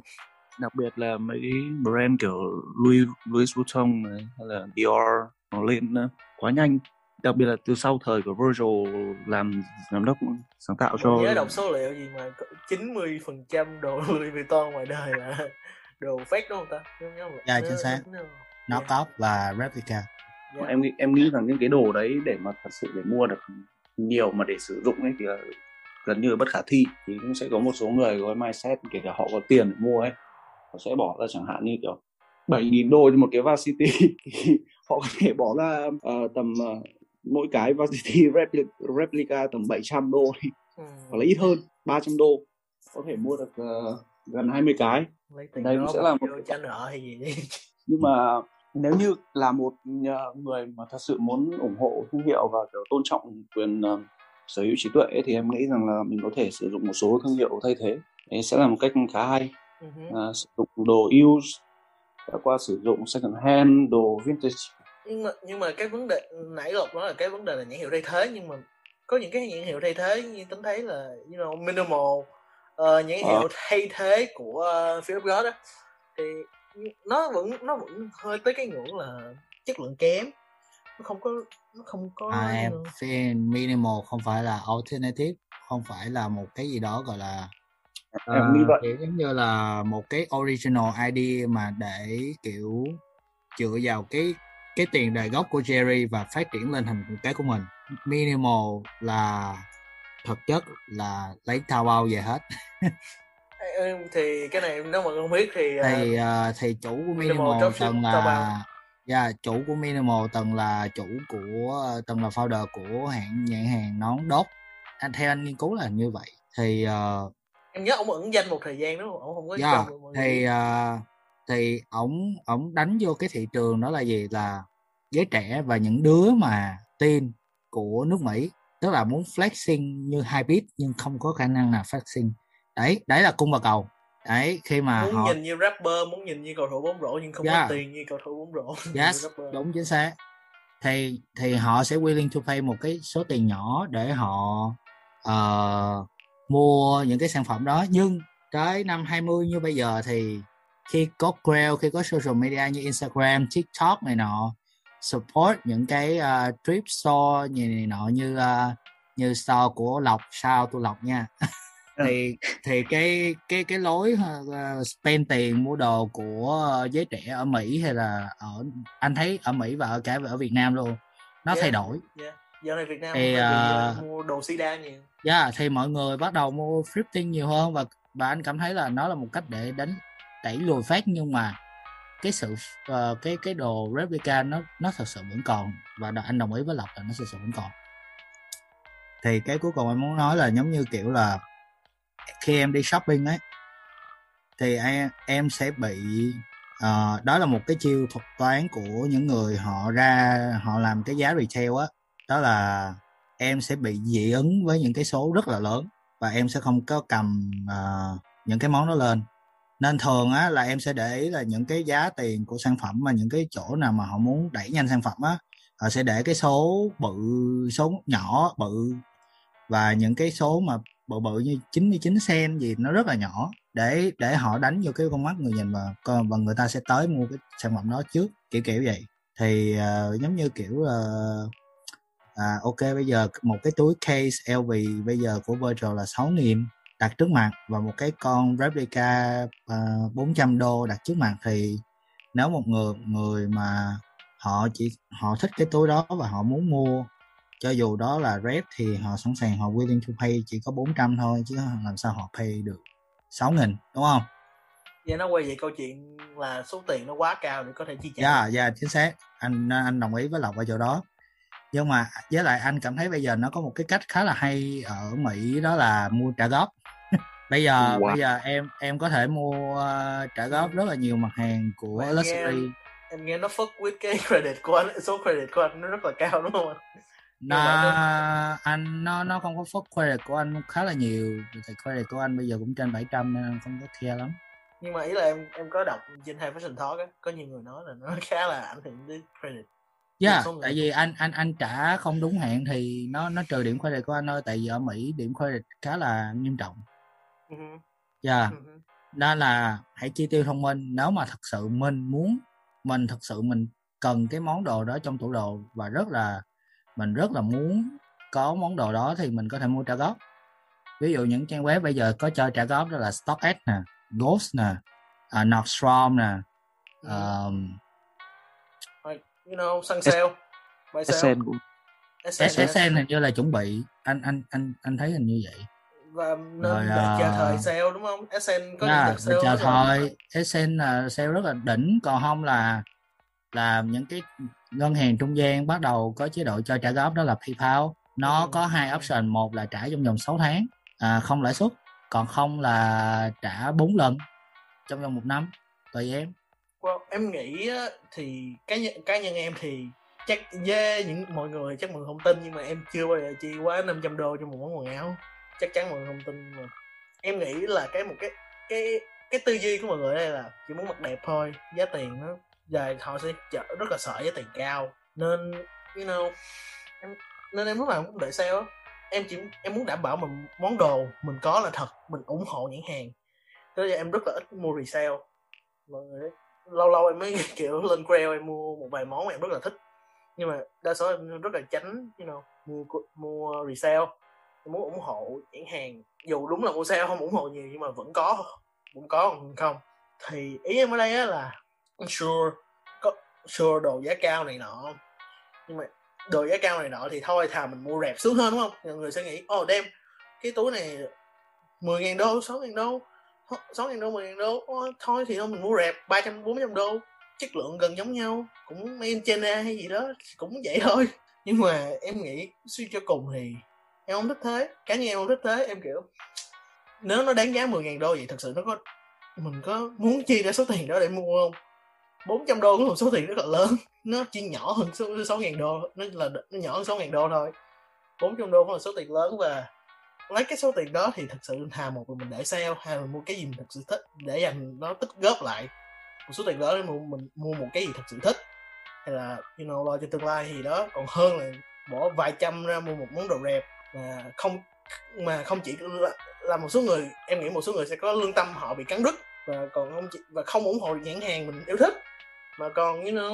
đặc biệt là mấy cái brand kiểu Louis Louis Vuitton này hay là Dior nó lên quá nhanh. Đặc biệt là từ sau thời của Virgil làm giám đốc sáng tạo cho nhớ đọc số liệu gì mà 90 phần trăm đồ Louis Vuitton ngoài đời là đồ fake đúng không ta? Dạ chính xác. Nó cóp và replica. Yeah. Dạ. em nghĩ em nghĩ rằng những cái đồ đấy để mà thật sự để mua được nhiều mà để sử dụng ấy thì là gần như bất khả thi. Thì cũng sẽ có một số người có mindset kể cả họ có tiền để mua ấy họ sẽ bỏ ra chẳng hạn như kiểu 7.000 đô cho một cái Varsity. Họ có thể bỏ ra uh, tầm uh, mỗi cái Varsity replica tầm 700 đô đi. Ừ. hoặc là ít hơn 300 đô. Có thể mua được uh, gần 20 cái. Đây cũng sẽ là một chăn nợ hay gì nhưng mà nếu như là một người mà thật sự muốn ủng hộ thương hiệu và kiểu tôn trọng quyền sở hữu trí tuệ ấy, thì em nghĩ rằng là mình có thể sử dụng một số thương hiệu thay thế đấy sẽ là một cách khá hay uh-huh. à, sử dụng đồ used qua sử dụng second hand đồ vintage nhưng mà nhưng mà cái vấn đề nãy lộc nói là cái vấn đề là nhãn hiệu thay thế nhưng mà có những cái nhãn hiệu thay thế như tính thấy là you know, minimal uh, nhãn hiệu à. thay thế của uh, Philip God đó thì nó vẫn nó vẫn hơi tới cái ngưỡng là chất lượng kém không có nó không có à, em phiên minimal không phải là alternative không phải là một cái gì đó gọi là em uh, nghĩ vậy. kiểu giống như là một cái original idea mà để kiểu dựa vào cái cái tiền đề gốc của Jerry và phát triển lên thành cái của mình. Minimal là thực chất là lấy thao bao về hết. Thì cái này nếu mà không biết thì thì uh, thì chủ của minimal, minimal là yeah, chủ của minimal từng là chủ của từng là founder của hãng nhãn hàng nón đốt. Anh theo anh nghiên cứu là như vậy. Thì uh, em nhớ ông ẩn danh một thời gian đúng không ông không có yeah, dạ, thì uh, thì ổng ổng đánh vô cái thị trường đó là gì? Là giới trẻ và những đứa mà tin của nước Mỹ. Tức là muốn flexing như hai bit nhưng không có khả năng nào flexing. Đấy đấy là cung và cầu đấy khi mà muốn họ... nhìn như rapper muốn nhìn như cầu thủ bóng rổ nhưng không yeah. có tiền như cầu thủ bóng rổ yes, đúng chính xác. Thì thì họ sẽ willing to pay một cái số tiền nhỏ để họ uh, mua những cái sản phẩm đó. Nhưng tới năm 20 như bây giờ thì khi có Grail, khi có social media như Instagram, TikTok này nọ support những cái uh, trip store như này nọ như uh, như store của Lộc sao tôi Lộc nha thì thì cái cái cái lối uh, spend tiền mua đồ của giới trẻ ở Mỹ hay là ở anh thấy ở Mỹ và ở cả ở Việt Nam luôn nó yeah, thay đổi. yeah. giờ này Việt Nam thì, uh, mua đồ sida nhiều. Yeah, thì mọi người bắt đầu mua thrifting nhiều hơn và và anh cảm thấy là nó là một cách để đánh đẩy lùi phát nhưng mà cái sự uh, cái cái đồ replica nó nó thật sự vẫn còn và anh đồng ý với lộc là nó thật sự vẫn còn. Thì cái cuối cùng em muốn nói là giống như kiểu là khi em đi shopping ấy thì em em sẽ bị uh, đó là một cái chiêu thuật toán của những người họ ra họ làm cái giá retail á. Đó là em sẽ bị dị ứng với những cái số rất là lớn và em sẽ không có cầm uh, những cái món đó lên. Nên thường á là em sẽ để ý là những cái giá tiền của sản phẩm mà những cái chỗ nào mà họ muốn đẩy nhanh sản phẩm á họ sẽ để cái số bự số nhỏ bự và những cái số mà bự bự như 99 sen gì nó rất là nhỏ. Để để họ đánh vô cái con mắt người nhìn và và người ta sẽ tới mua cái sản phẩm đó trước kiểu kiểu vậy. Thì uh, giống như kiểu uh, à, ok bây giờ một cái túi case LV bây giờ của Virgil là 6 nghìn đặt trước mặt và một cái con replica uh, ờ, 400 đô đặt trước mặt. Thì nếu một người người mà họ chỉ họ thích cái túi đó và họ muốn mua cho dù đó là rep thì họ sẵn sàng họ willing to pay chỉ có 400 thôi chứ làm sao họ pay được 6 nghìn đúng không? Vậy nó quay về câu chuyện là số tiền nó quá cao để có thể chi trả. Dạ, yeah, dạ yeah, chính xác. Anh anh đồng ý với Lộc ở chỗ đó nhưng mà với lại anh cảm thấy bây giờ nó có một cái cách khá là hay ở Mỹ đó là mua trả góp bây giờ wow. bây giờ em em có thể mua uh, trả góp rất là nhiều mặt hàng của em luxury nghe, em nghe nó fuck with cái credit của anh số credit của anh nó rất là cao đúng không nó anh nó nó không có fuck credit của anh khá là nhiều thì credit của anh bây giờ cũng trên 700 nên anh không có care lắm nhưng mà ý là em em có đọc trên hai fashion talk á có nhiều người nói là nó khá là ảnh hưởng đến credit Yeah, người- tại vì anh anh anh trả không đúng hẹn thì nó nó trừ điểm credit của anh thôi tại vì ở Mỹ điểm credit khá là nghiêm trọng. Ừ hứ, Yeah. ừ hứ. nên là hãy chi tiêu thông minh nếu mà thật sự mình muốn mình thật sự mình cần cái món đồ đó trong tủ đồ và rất là mình rất là muốn có món đồ đó thì mình có thể mua trả góp. Ví dụ những trang web bây giờ có cho trả góp đó là StockX nè Ghost nè uh, Nordstrom nè um, you know săn sale Essen cũng. SSN hình như là chuẩn bị. Anh anh anh anh thấy hình như vậy. Và nên Rồi, chờ à, thời sale đúng không? Essence có Dạ, sale chờ thời. SN là sale rất là đỉnh còn không là là những cái ngân hàng trung gian bắt đầu có chế độ cho trả góp đó là PayPal. Nó Ừ. có hai option một là trả trong vòng 6 tháng à, không lãi suất còn không là trả 4 lần trong vòng một năm. Tùy em. Well, em nghĩ thì cá nhân cá nhân em thì chắc với những mọi người chắc mọi người không tin nhưng mà em chưa bao giờ chi quá 500 đô cho một món quần áo. Chắc chắn mọi người không tin mà em nghĩ là cái một cái cái cái tư duy của mọi người đây là chỉ muốn mặc đẹp thôi giá tiền nó và họ sẽ chở rất là sợ giá tiền cao. Nên you know em nên em lúc nào cũng đợi sale em chỉ em muốn đảm bảo mình món đồ mình có là thật mình ủng hộ nhãn hàng. Thế giờ em rất là ít mua resale. Mọi người lâu lâu em mới kiểu lên Grail em mua một vài món mà em rất là thích. Nhưng mà đa số em rất là tránh you know, mua mua resale. Em muốn ủng hộ nhãn hàng. Dù đúng là mua sale không ủng hộ nhiều nhưng mà vẫn có vẫn có còn không? Thì ý em ở đây á là sure sure đồ giá cao này nọ. Nhưng mà đồ giá cao này nọ thì thôi thà mình mua rẹp xuống hơn đúng không? Nhiều người sẽ nghĩ ồ oh, đem cái túi này 10 ngàn đô 6 ngàn đô 6 ngàn đô 10 ngàn đô oh, thôi thì thôi mình mua rẹp 300 400 đô. Chất lượng gần giống nhau cũng made in China hay gì đó cũng vậy thôi. Nhưng mà em nghĩ suy cho cùng thì em không thích thế. Cá nhân em không thích thế em kiểu nếu nó đáng giá 10 ngàn đô vậy thật sự nó có mình có muốn chi ra số tiền đó để mua không? 400 đô cũng là một số tiền rất là lớn. Nó chỉ nhỏ hơn số 6 ngàn đô nó là nó nhỏ hơn 6 ngàn đô thôi. 400 đô cũng là số tiền lớn và lấy cái số tiền đó thì thật sự thà một là mình để sale hay là mua cái gì mình thật sự thích để dành nó tích góp lại. Một số tiền đó để mua mình mua một cái gì thật sự thích. Hay là you know lo cho tương lai thì đó còn hơn là bỏ vài trăm ra mua một món đồ rẹp mà không mà không chỉ là, là một số người em nghĩ một số người sẽ có lương tâm họ bị cắn đứt và còn không chỉ, và không ủng hộ nhãn hàng mình yêu thích mà còn như nó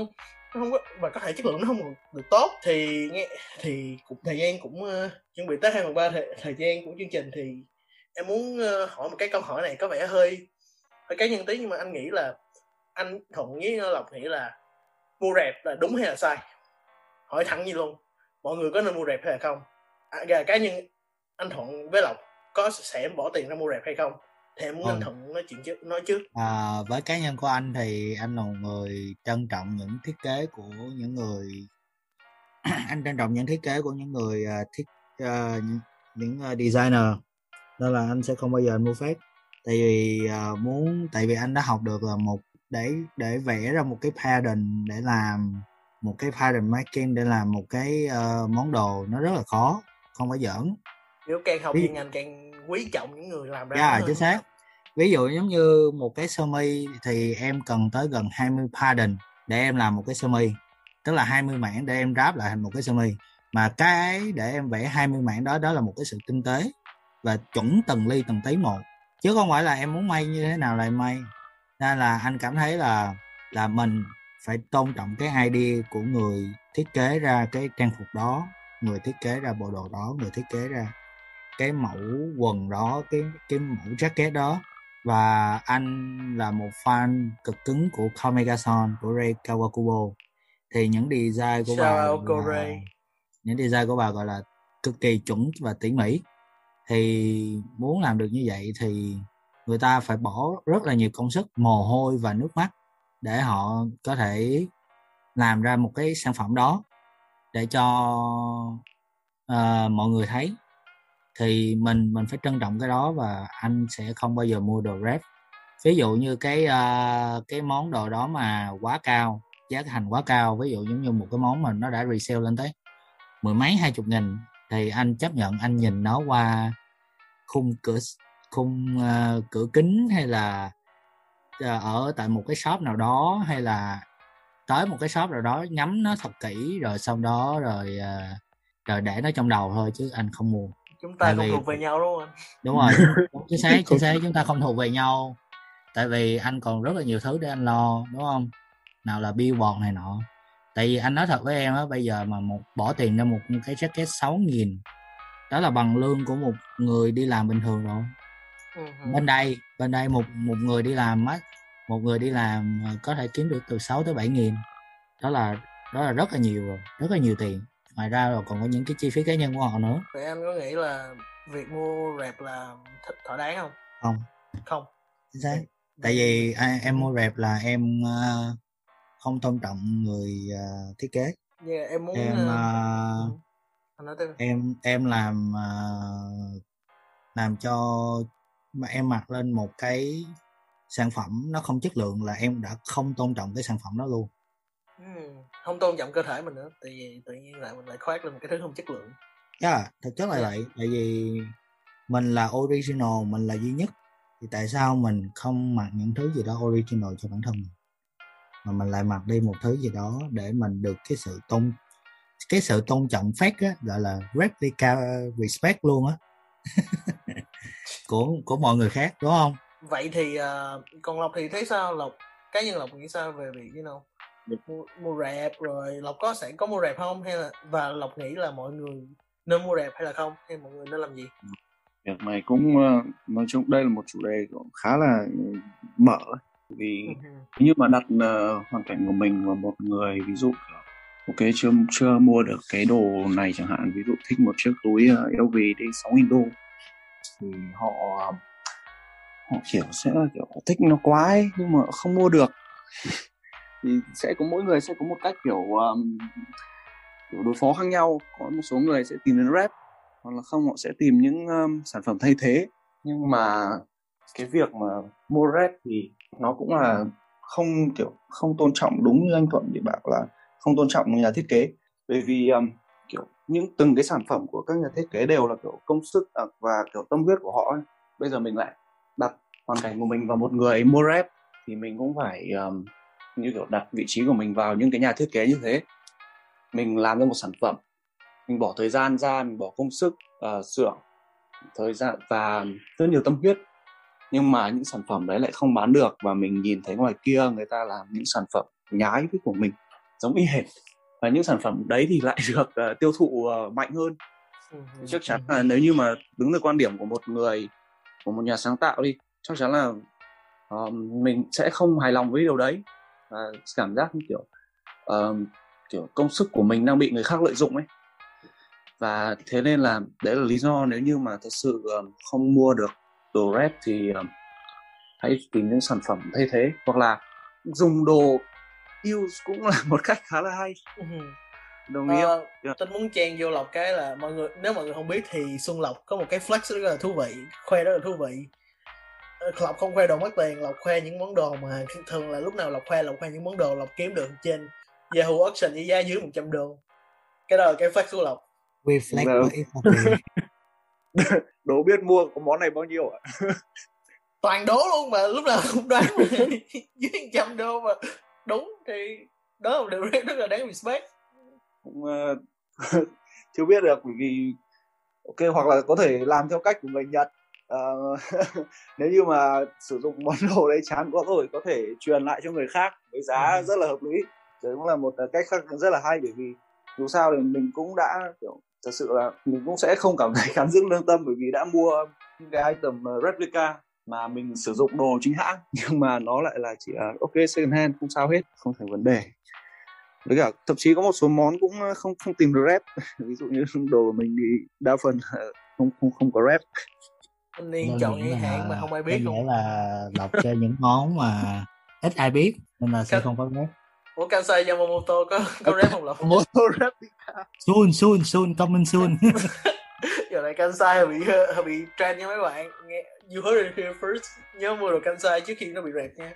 không có và có thể chất lượng nó không được tốt thì nghe thì cũng thời gian cũng uh, chuẩn bị tới hai phần ba thời, thời gian của chương trình thì em muốn uh, hỏi một cái câu hỏi này có vẻ hơi hơi cá nhân tí nhưng mà anh nghĩ là anh thuận với lộc nghĩ là mua rẹp là đúng hay là sai? Hỏi thẳng như luôn mọi người có nên mua rẹp hay là không? À, cá nhân anh thuận với lộc có sẽ bỏ tiền ra mua rẹp hay không? Thì em muốn anh thuận nói chuyện trước nói trước. À, với cá nhân của anh thì anh là một người trân trọng những thiết kế của những người anh trân trọng những thiết kế của những người uh, thiết uh, những, những uh, designer. Nên là anh sẽ không bao giờ anh mua fake tại vì uh, muốn tại vì anh đã học được là một để để vẽ ra một cái pattern để làm một cái pattern making để làm một cái uh, món đồ nó rất là khó không phải giỡn nếu càng học chuyên ngành càng quý trọng những người làm ra yeah, chính xác. Ví dụ giống như một cái sơ mi thì em cần tới gần 20 pattern để em làm một cái sơ mi. Tức là 20 mảng để em ráp lại thành một cái sơ mi. Mà cái để em vẽ 20 mảng đó đó là một cái sự tinh tế và chuẩn từng ly từng tí một. Chứ không phải là em muốn may như thế nào là em may. Nên là anh cảm thấy là là mình phải tôn trọng cái idea của người thiết kế ra cái trang phục đó người thiết kế ra bộ đồ đó người thiết kế ra cái mẫu quần đó cái cái mẫu jacket đó. Và anh là một fan cực cứng của Kamegason của Rei Kawakubo. Thì những design của bà là, những design của bà gọi là cực kỳ chuẩn và tỉ mỉ. Thì muốn làm được như vậy thì người ta phải bỏ rất là nhiều công sức mồ hôi và nước mắt để họ có thể làm ra một cái sản phẩm đó để cho uh, mọi người thấy thì mình mình phải trân trọng cái đó và anh sẽ không bao giờ mua đồ rep ví dụ như cái uh, cái món đồ đó mà quá cao giá thành quá cao ví dụ giống như một cái món mà nó đã resale lên tới mười mấy hai chục nghìn thì anh chấp nhận anh nhìn nó qua khung cửa khung uh, cửa kính hay là uh, ở tại một cái shop nào đó hay là tới một cái shop nào đó ngắm nó thật kỹ rồi sau đó rồi uh, rồi để nó trong đầu thôi chứ anh không mua chúng ta Tại không vì- thuộc về nhau đúng không anh? Đúng rồi. Chính xác chính xác chúng ta không thuộc về nhau. Tại vì anh còn rất là nhiều thứ để anh lo đúng không? Nào là billboard này nọ. Tại vì anh nói thật với em á bây giờ mà một bỏ tiền ra một cái jacket 6 nghìn đó là bằng lương của một người đi làm bình thường rồi. Ừ. bên đây bên đây một một người đi làm á một người đi làm ờ, có thể kiếm được từ 6 tới 7 nghìn. Đó là đó là rất là nhiều rồi rất là nhiều tiền ngoài ra rồi còn có những cái chi phí cá nhân của họ nữa. Vậy anh có nghĩ là việc mua rẹp là th- thỏa đáng không? Không. Không. Chính xác. Tại vì à, em mua rẹp là em không tôn trọng người ờ, thiết kế. Yeah, em muốn em nói tên em em làm ờ, làm cho mà em mặc lên một cái sản phẩm nó không chất lượng là em đã không tôn trọng cái sản phẩm đó luôn ừ. không tôn trọng cơ thể mình nữa tại vì tự nhiên lại mình lại khoác lên một cái thứ không chất lượng. Yeah, thực chất là vậy tại vì mình là original mình là duy nhất thì tại sao mình không mặc những thứ gì đó original cho bản thân mình? Mà mình lại mặc đi một thứ gì đó để mình được cái sự tôn cái sự tôn trọng fake á gọi là replica respect luôn á. Của của mọi người khác đúng không? Vậy thì ờ, còn lộc thì thấy sao? Lộc cá nhân lộc nghĩ sao về việc you know mua, mua rẹp rồi lộc có sẽ có mua rẹp không? Hay là và lộc nghĩ là mọi người nên mua rẹp hay là không? Hay mọi người nên làm gì? Việc này cũng ờ, nói chung đây là một chủ đề cũng khá là ừ, mở. Vì Ừ, như mà đặt ờ, hoàn cảnh của mình và một người ví dụ ok chưa chưa mua được cái đồ này chẳng hạn ví dụ thích một chiếc túi ờ, LV đi 6.000 đô thì họ họ kiểu sẽ kiểu thích nó quá ấy, nhưng mà không mua được thì sẽ có mỗi người sẽ có một cách kiểu um, kiểu đối phó khác nhau. Có một số người sẽ tìm đến rap hoặc là không họ sẽ tìm những um, sản phẩm thay thế. Nhưng mà cái việc mà mua rep thì nó cũng là không kiểu không tôn trọng đúng như anh Thuận thì bảo là không tôn trọng nhà thiết kế. Bởi vì um, kiểu những từng cái sản phẩm của các nhà thiết kế đều là kiểu công sức à, và kiểu tâm huyết của họ ấy. bây giờ mình lại đặt hoàn cảnh của mình vào một người mua rep thì mình cũng phải um, như kiểu đặt vị trí của mình vào những cái nhà thiết kế như thế. Mình làm ra một sản phẩm mình bỏ thời gian ra mình bỏ công sức uh, xưởng thời gian và rất nhiều tâm huyết. Nhưng mà những sản phẩm đấy lại không bán được và mình nhìn thấy ngoài kia người ta làm những sản phẩm nhái với của mình giống y hệt. Và những sản phẩm đấy thì lại được uh, tiêu thụ uh, mạnh hơn. Ừ, chắc chắn là nếu như mà đứng từ quan điểm của một người của một nhà sáng tạo đi chắc chắn là uh, mình sẽ không hài lòng với điều đấy và cảm giác kiểu uh, kiểu công sức của mình đang bị người khác lợi dụng ấy và thế nên là đấy là lý do nếu như mà thật sự uh, không mua được đồ rep thì uh, hãy tìm những sản phẩm thay thế hoặc là dùng đồ use cũng là một cách khá là hay Ừ. đồng ý không? Ờ, Yeah. Tôi muốn chen vô Lộc cái là mọi người nếu mọi người không biết thì Xuân Lộc có một cái flex rất là thú vị, khoe rất là thú vị. Lộc không khoe đồ mất tiền, Lộc khoe những món đồ mà thường là lúc nào Lộc khoe Lộc khoe những món đồ Lộc kiếm được trên Yahoo Auction với giá dưới 100 đô. Cái đó là cái flex của Lộc. reflect Vâng. với FOP. đố biết mua có món này bao nhiêu ạ Toàn đố luôn mà lúc nào cũng đoán dưới 100 đô mà đúng thì đó là một điều rất là đáng respect. cũng ờ, chưa biết được bởi vì ok hoặc là có thể làm theo cách của người Nhật Ờ, nếu như mà sử dụng món đồ đấy chán quá rồi có thể truyền lại cho người khác với giá Ừ. rất là hợp lý. Đấy cũng là một ờ, cách khác rất là hay bởi vì dù sao thì mình cũng đã kiểu thật sự là mình cũng sẽ không cảm thấy cắn dứt lương tâm bởi vì đã mua những cái item ờ, replica mà mình sử dụng đồ chính hãng nhưng mà nó lại là chỉ là ok second hand không sao hết không thành vấn đề. Với cả thậm chí có một số món cũng không không tìm được rep. Ví dụ như đồ của mình thì đa phần không không không có rep Anh Niên chọn những hãng mà không ai biết không? là đọc chơi những món mà ít ai biết nên là sẽ không có rep Ủa Kansai Yamamoto có có rap không Lộc? một số rep soon soon soon coming soon. Giờ này Kansai hơi bị hơi bị trend nha mấy bạn. Nghe you heard it here first. Nhớ mua đồ Kansai trước khi nó bị rẹp nha.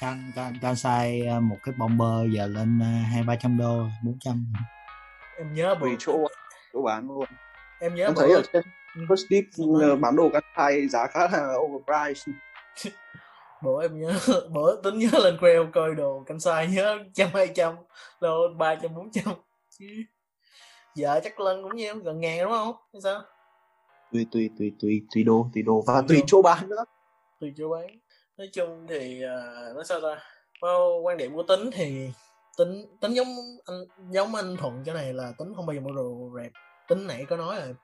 Can can can sai ờ, một cái bomber giờ lên ờ, hai ba trăm đô bốn trăm. Em nhớ bữa tùy chỗ chỗ bán luôn. Em nhớ em bữa thấy ở trên. First ờ, bán đồ cắt tay giá khá là overpriced. Bữa em nhớ bữa tính nhớ lên queo coi đồ canh sai nhớ trăm hai trăm đồ ba trăm bốn trăm. Giờ chắc lên cũng nhiêu gần ngàn đúng không? Hay sao? Tùy tùy tùy tùy tùy đồ tùy đồ. Và Tùy chỗ bán nữa. Tùy chỗ bán. Nói chung thì uh, nói sao ta? Well, quan điểm của tính thì tính tính giống anh giống anh thuận cái này là tính không bao giờ mua đồ rẹp tính nãy có nói rồi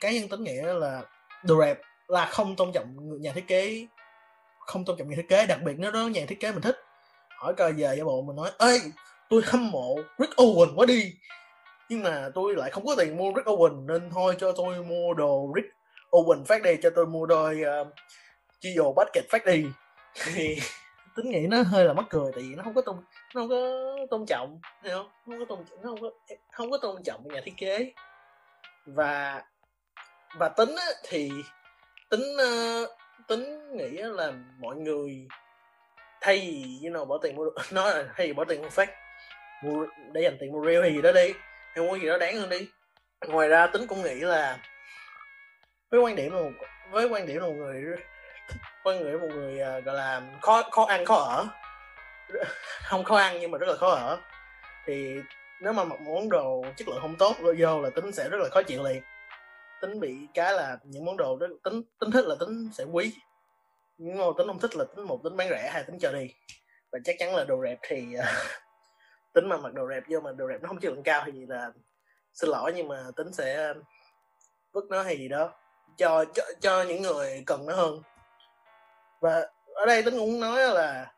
cá nhân tính nghĩ là đồ rẹp là không tôn trọng người nhà thiết kế không tôn trọng nhà thiết kế đặc biệt nếu đó nhà thiết kế mình thích. Hỏi coi giờ giả bộ mình nói ê tôi hâm mộ Rick Owen quá đi. Nhưng mà tôi lại không có tiền mua Rick Owen nên thôi cho tôi mua đồ Rick Owen phát đi cho tôi mua đôi uh, Gio Basket phát đi. Thì tính nghĩ nó hơi là mắc cười tại vì nó không có tôn nó không có tôn trọng hiểu không? Nó không có tôn nó không có không có tôn trọng nhà thiết kế. Và và tính á, thì tính uh, tính nghĩ là mọi người thay vì you know, bỏ tiền mua nó là thay vì bỏ tiền mua phát mua để dành tiền mua real hay gì đó đi hay mua gì đó đáng hơn đi. Ngoài ra tính cũng nghĩ là với quan điểm là một, với quan điểm là một người quan điểm một người uh, gọi là khó khó ăn khó ở không khó ăn nhưng mà rất là khó ở thì nếu mà một món đồ chất lượng không tốt vô là tính sẽ rất là khó chịu liền tính bị cái là những món đồ đó tính tính thích là tính sẽ quý. Nhưng mà tính không thích là tính một tính bán rẻ hai tính cho đi. Và chắc chắn là đồ đẹp thì uh, tính mà mặc đồ đẹp vô mà đồ đẹp nó không chất lượng cao thì gì là xin lỗi nhưng mà tính sẽ um, vứt nó hay gì đó cho cho, cho những người cần nó hơn. Và ở đây tính cũng nói là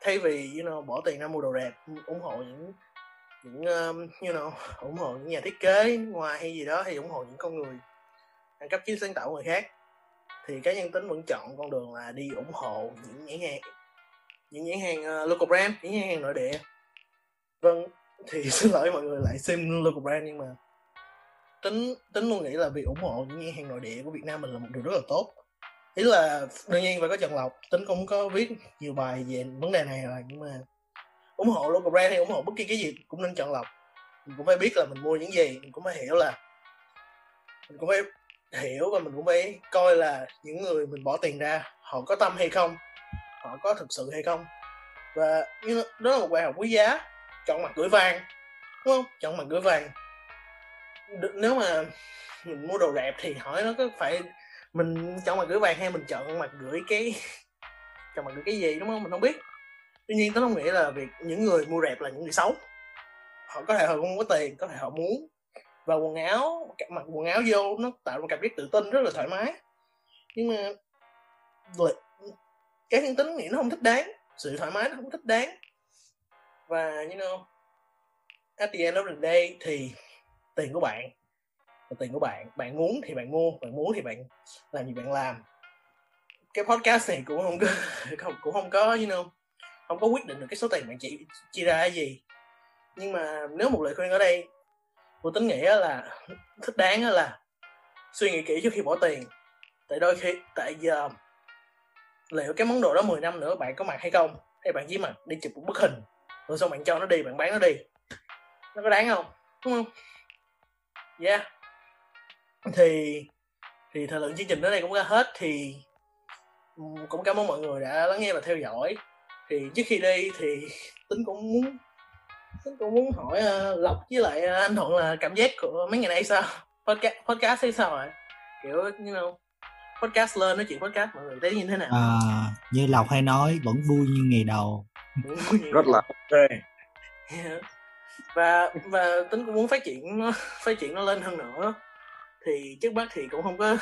thay vì you know, bỏ tiền ra mua đồ đẹp ủng hộ những những um, you know, ủng hộ những nhà thiết kế ngoài hay gì đó thì ủng hộ những con người ăn cấp trí sáng tạo của người khác. Thì cá nhân tính vẫn chọn con đường là đi ủng hộ những nhãn hàng những nhãn hàng uh, local brand những nhãn hàng nội địa. Vâng thì xin lỗi mọi người lại xem local brand nhưng mà tính tính luôn nghĩ là việc ủng hộ những nhãn hàng nội địa của Việt Nam mình là một điều rất là tốt. Ý là đương nhiên phải có chọn lọc tính cũng có viết nhiều bài về vấn đề này rồi nhưng mà ủng hộ local brand hay ủng hộ bất kỳ cái gì cũng nên chọn lọc. Mình cũng phải biết là mình mua những gì mình cũng phải hiểu là mình cũng phải hiểu và mình cũng phải coi là những người mình bỏ tiền ra, họ có tâm hay không, họ có thực sự hay không. Và đó là một bài học quý giá, chọn mặt gửi vàng, đúng không? Chọn mặt gửi vàng. Nếu mà mình mua đồ đẹp thì hỏi nó có phải mình chọn mặt gửi vàng hay mình chọn mặt gửi cái, chọn mặt gửi cái gì, đúng không? Mình không biết. Tuy nhiên tôi không nghĩ là việc những người mua đẹp là những người xấu. Họ có thể họ không có tiền, có thể họ muốn và quần áo mặc quần áo vô nó tạo một cảm giác tự tin rất là thoải mái. Nhưng mà cái nhân tính nghĩ nó không thích đáng sự thoải mái nó không thích đáng. Và you know at the end of the day thì tiền của bạn là tiền của bạn bạn muốn thì bạn mua bạn muốn thì bạn làm gì bạn làm. Cái podcast này cũng không có không, cũng không có you know không có quyết định được cái số tiền bạn chỉ chia ra gì. Nhưng mà nếu một lời khuyên ở đây của tính nghĩ là, thích đáng là suy nghĩ kỹ trước khi bỏ tiền. Tại đôi khi, tại giờ, liệu cái món đồ đó 10 năm nữa bạn có mặc hay không? Hay bạn chỉ mặc đi chụp một bức hình, rồi xong bạn cho nó đi, bạn bán nó đi. Nó có đáng không? Đúng không? Yeah. Thì thì thời lượng chương trình đến đây cũng đã hết, thì cũng cảm ơn mọi người đã lắng nghe và theo dõi. Thì trước khi đi thì tính cũng muốn tính cũng muốn hỏi uh, lộc với lại uh, anh thuận là cảm giác của mấy ngày nay sao? Podcast podcast hay sao rồi kiểu như nào podcast lên nói chuyện podcast mọi người thấy như thế nào? À, như lộc hay nói vẫn vui như ngày đầu. Rất là ok. Yeah. và và tính cũng muốn phát triển nó phát triển nó lên hơn nữa. Thì trước mắt thì cũng không có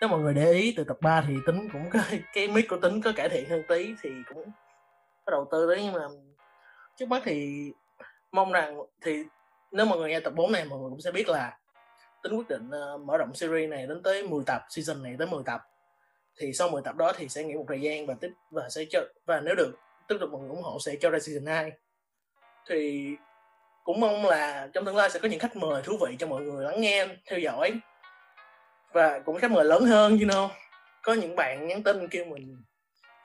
nếu mọi người để ý từ tập 3 thì tính cũng có cái mic của tính có cải thiện hơn tí thì cũng có đầu tư đấy nhưng mà trước mắt thì mong rằng thì nếu mọi người nghe tập 4 này mọi người cũng sẽ biết là tính quyết định uh, mở rộng series này đến tới 10 tập season này tới 10 tập. Thì sau 10 tập đó thì sẽ nghỉ một thời gian và tiếp và sẽ cho và nếu được tiếp tục mọi người ủng hộ sẽ cho ra season 2 thì cũng mong là trong tương lai sẽ có những khách mời thú vị cho mọi người lắng nghe theo dõi. Và cũng khách mời lớn hơn you know. Có những bạn nhắn tin kêu mình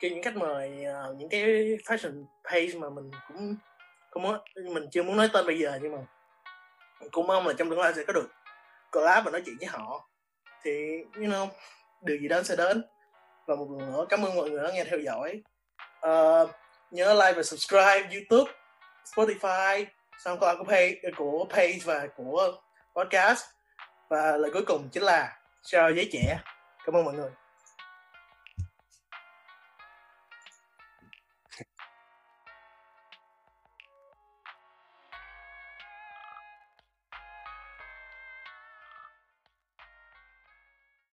kêu những khách mời uh, những cái fashion page mà mình cũng không muốn mình chưa muốn nói tên bây giờ nhưng mà cũng mong là trong tương lai sẽ có được collab và nói chuyện với họ. Thì you know điều gì đó sẽ đến. Và một lần nữa cảm ơn mọi người đã nghe theo dõi. Uh, nhớ like và subscribe youtube spotify soundcloud của page của page và của podcast. Và lời cuối cùng chính là chào giấy trẻ cảm ơn mọi người.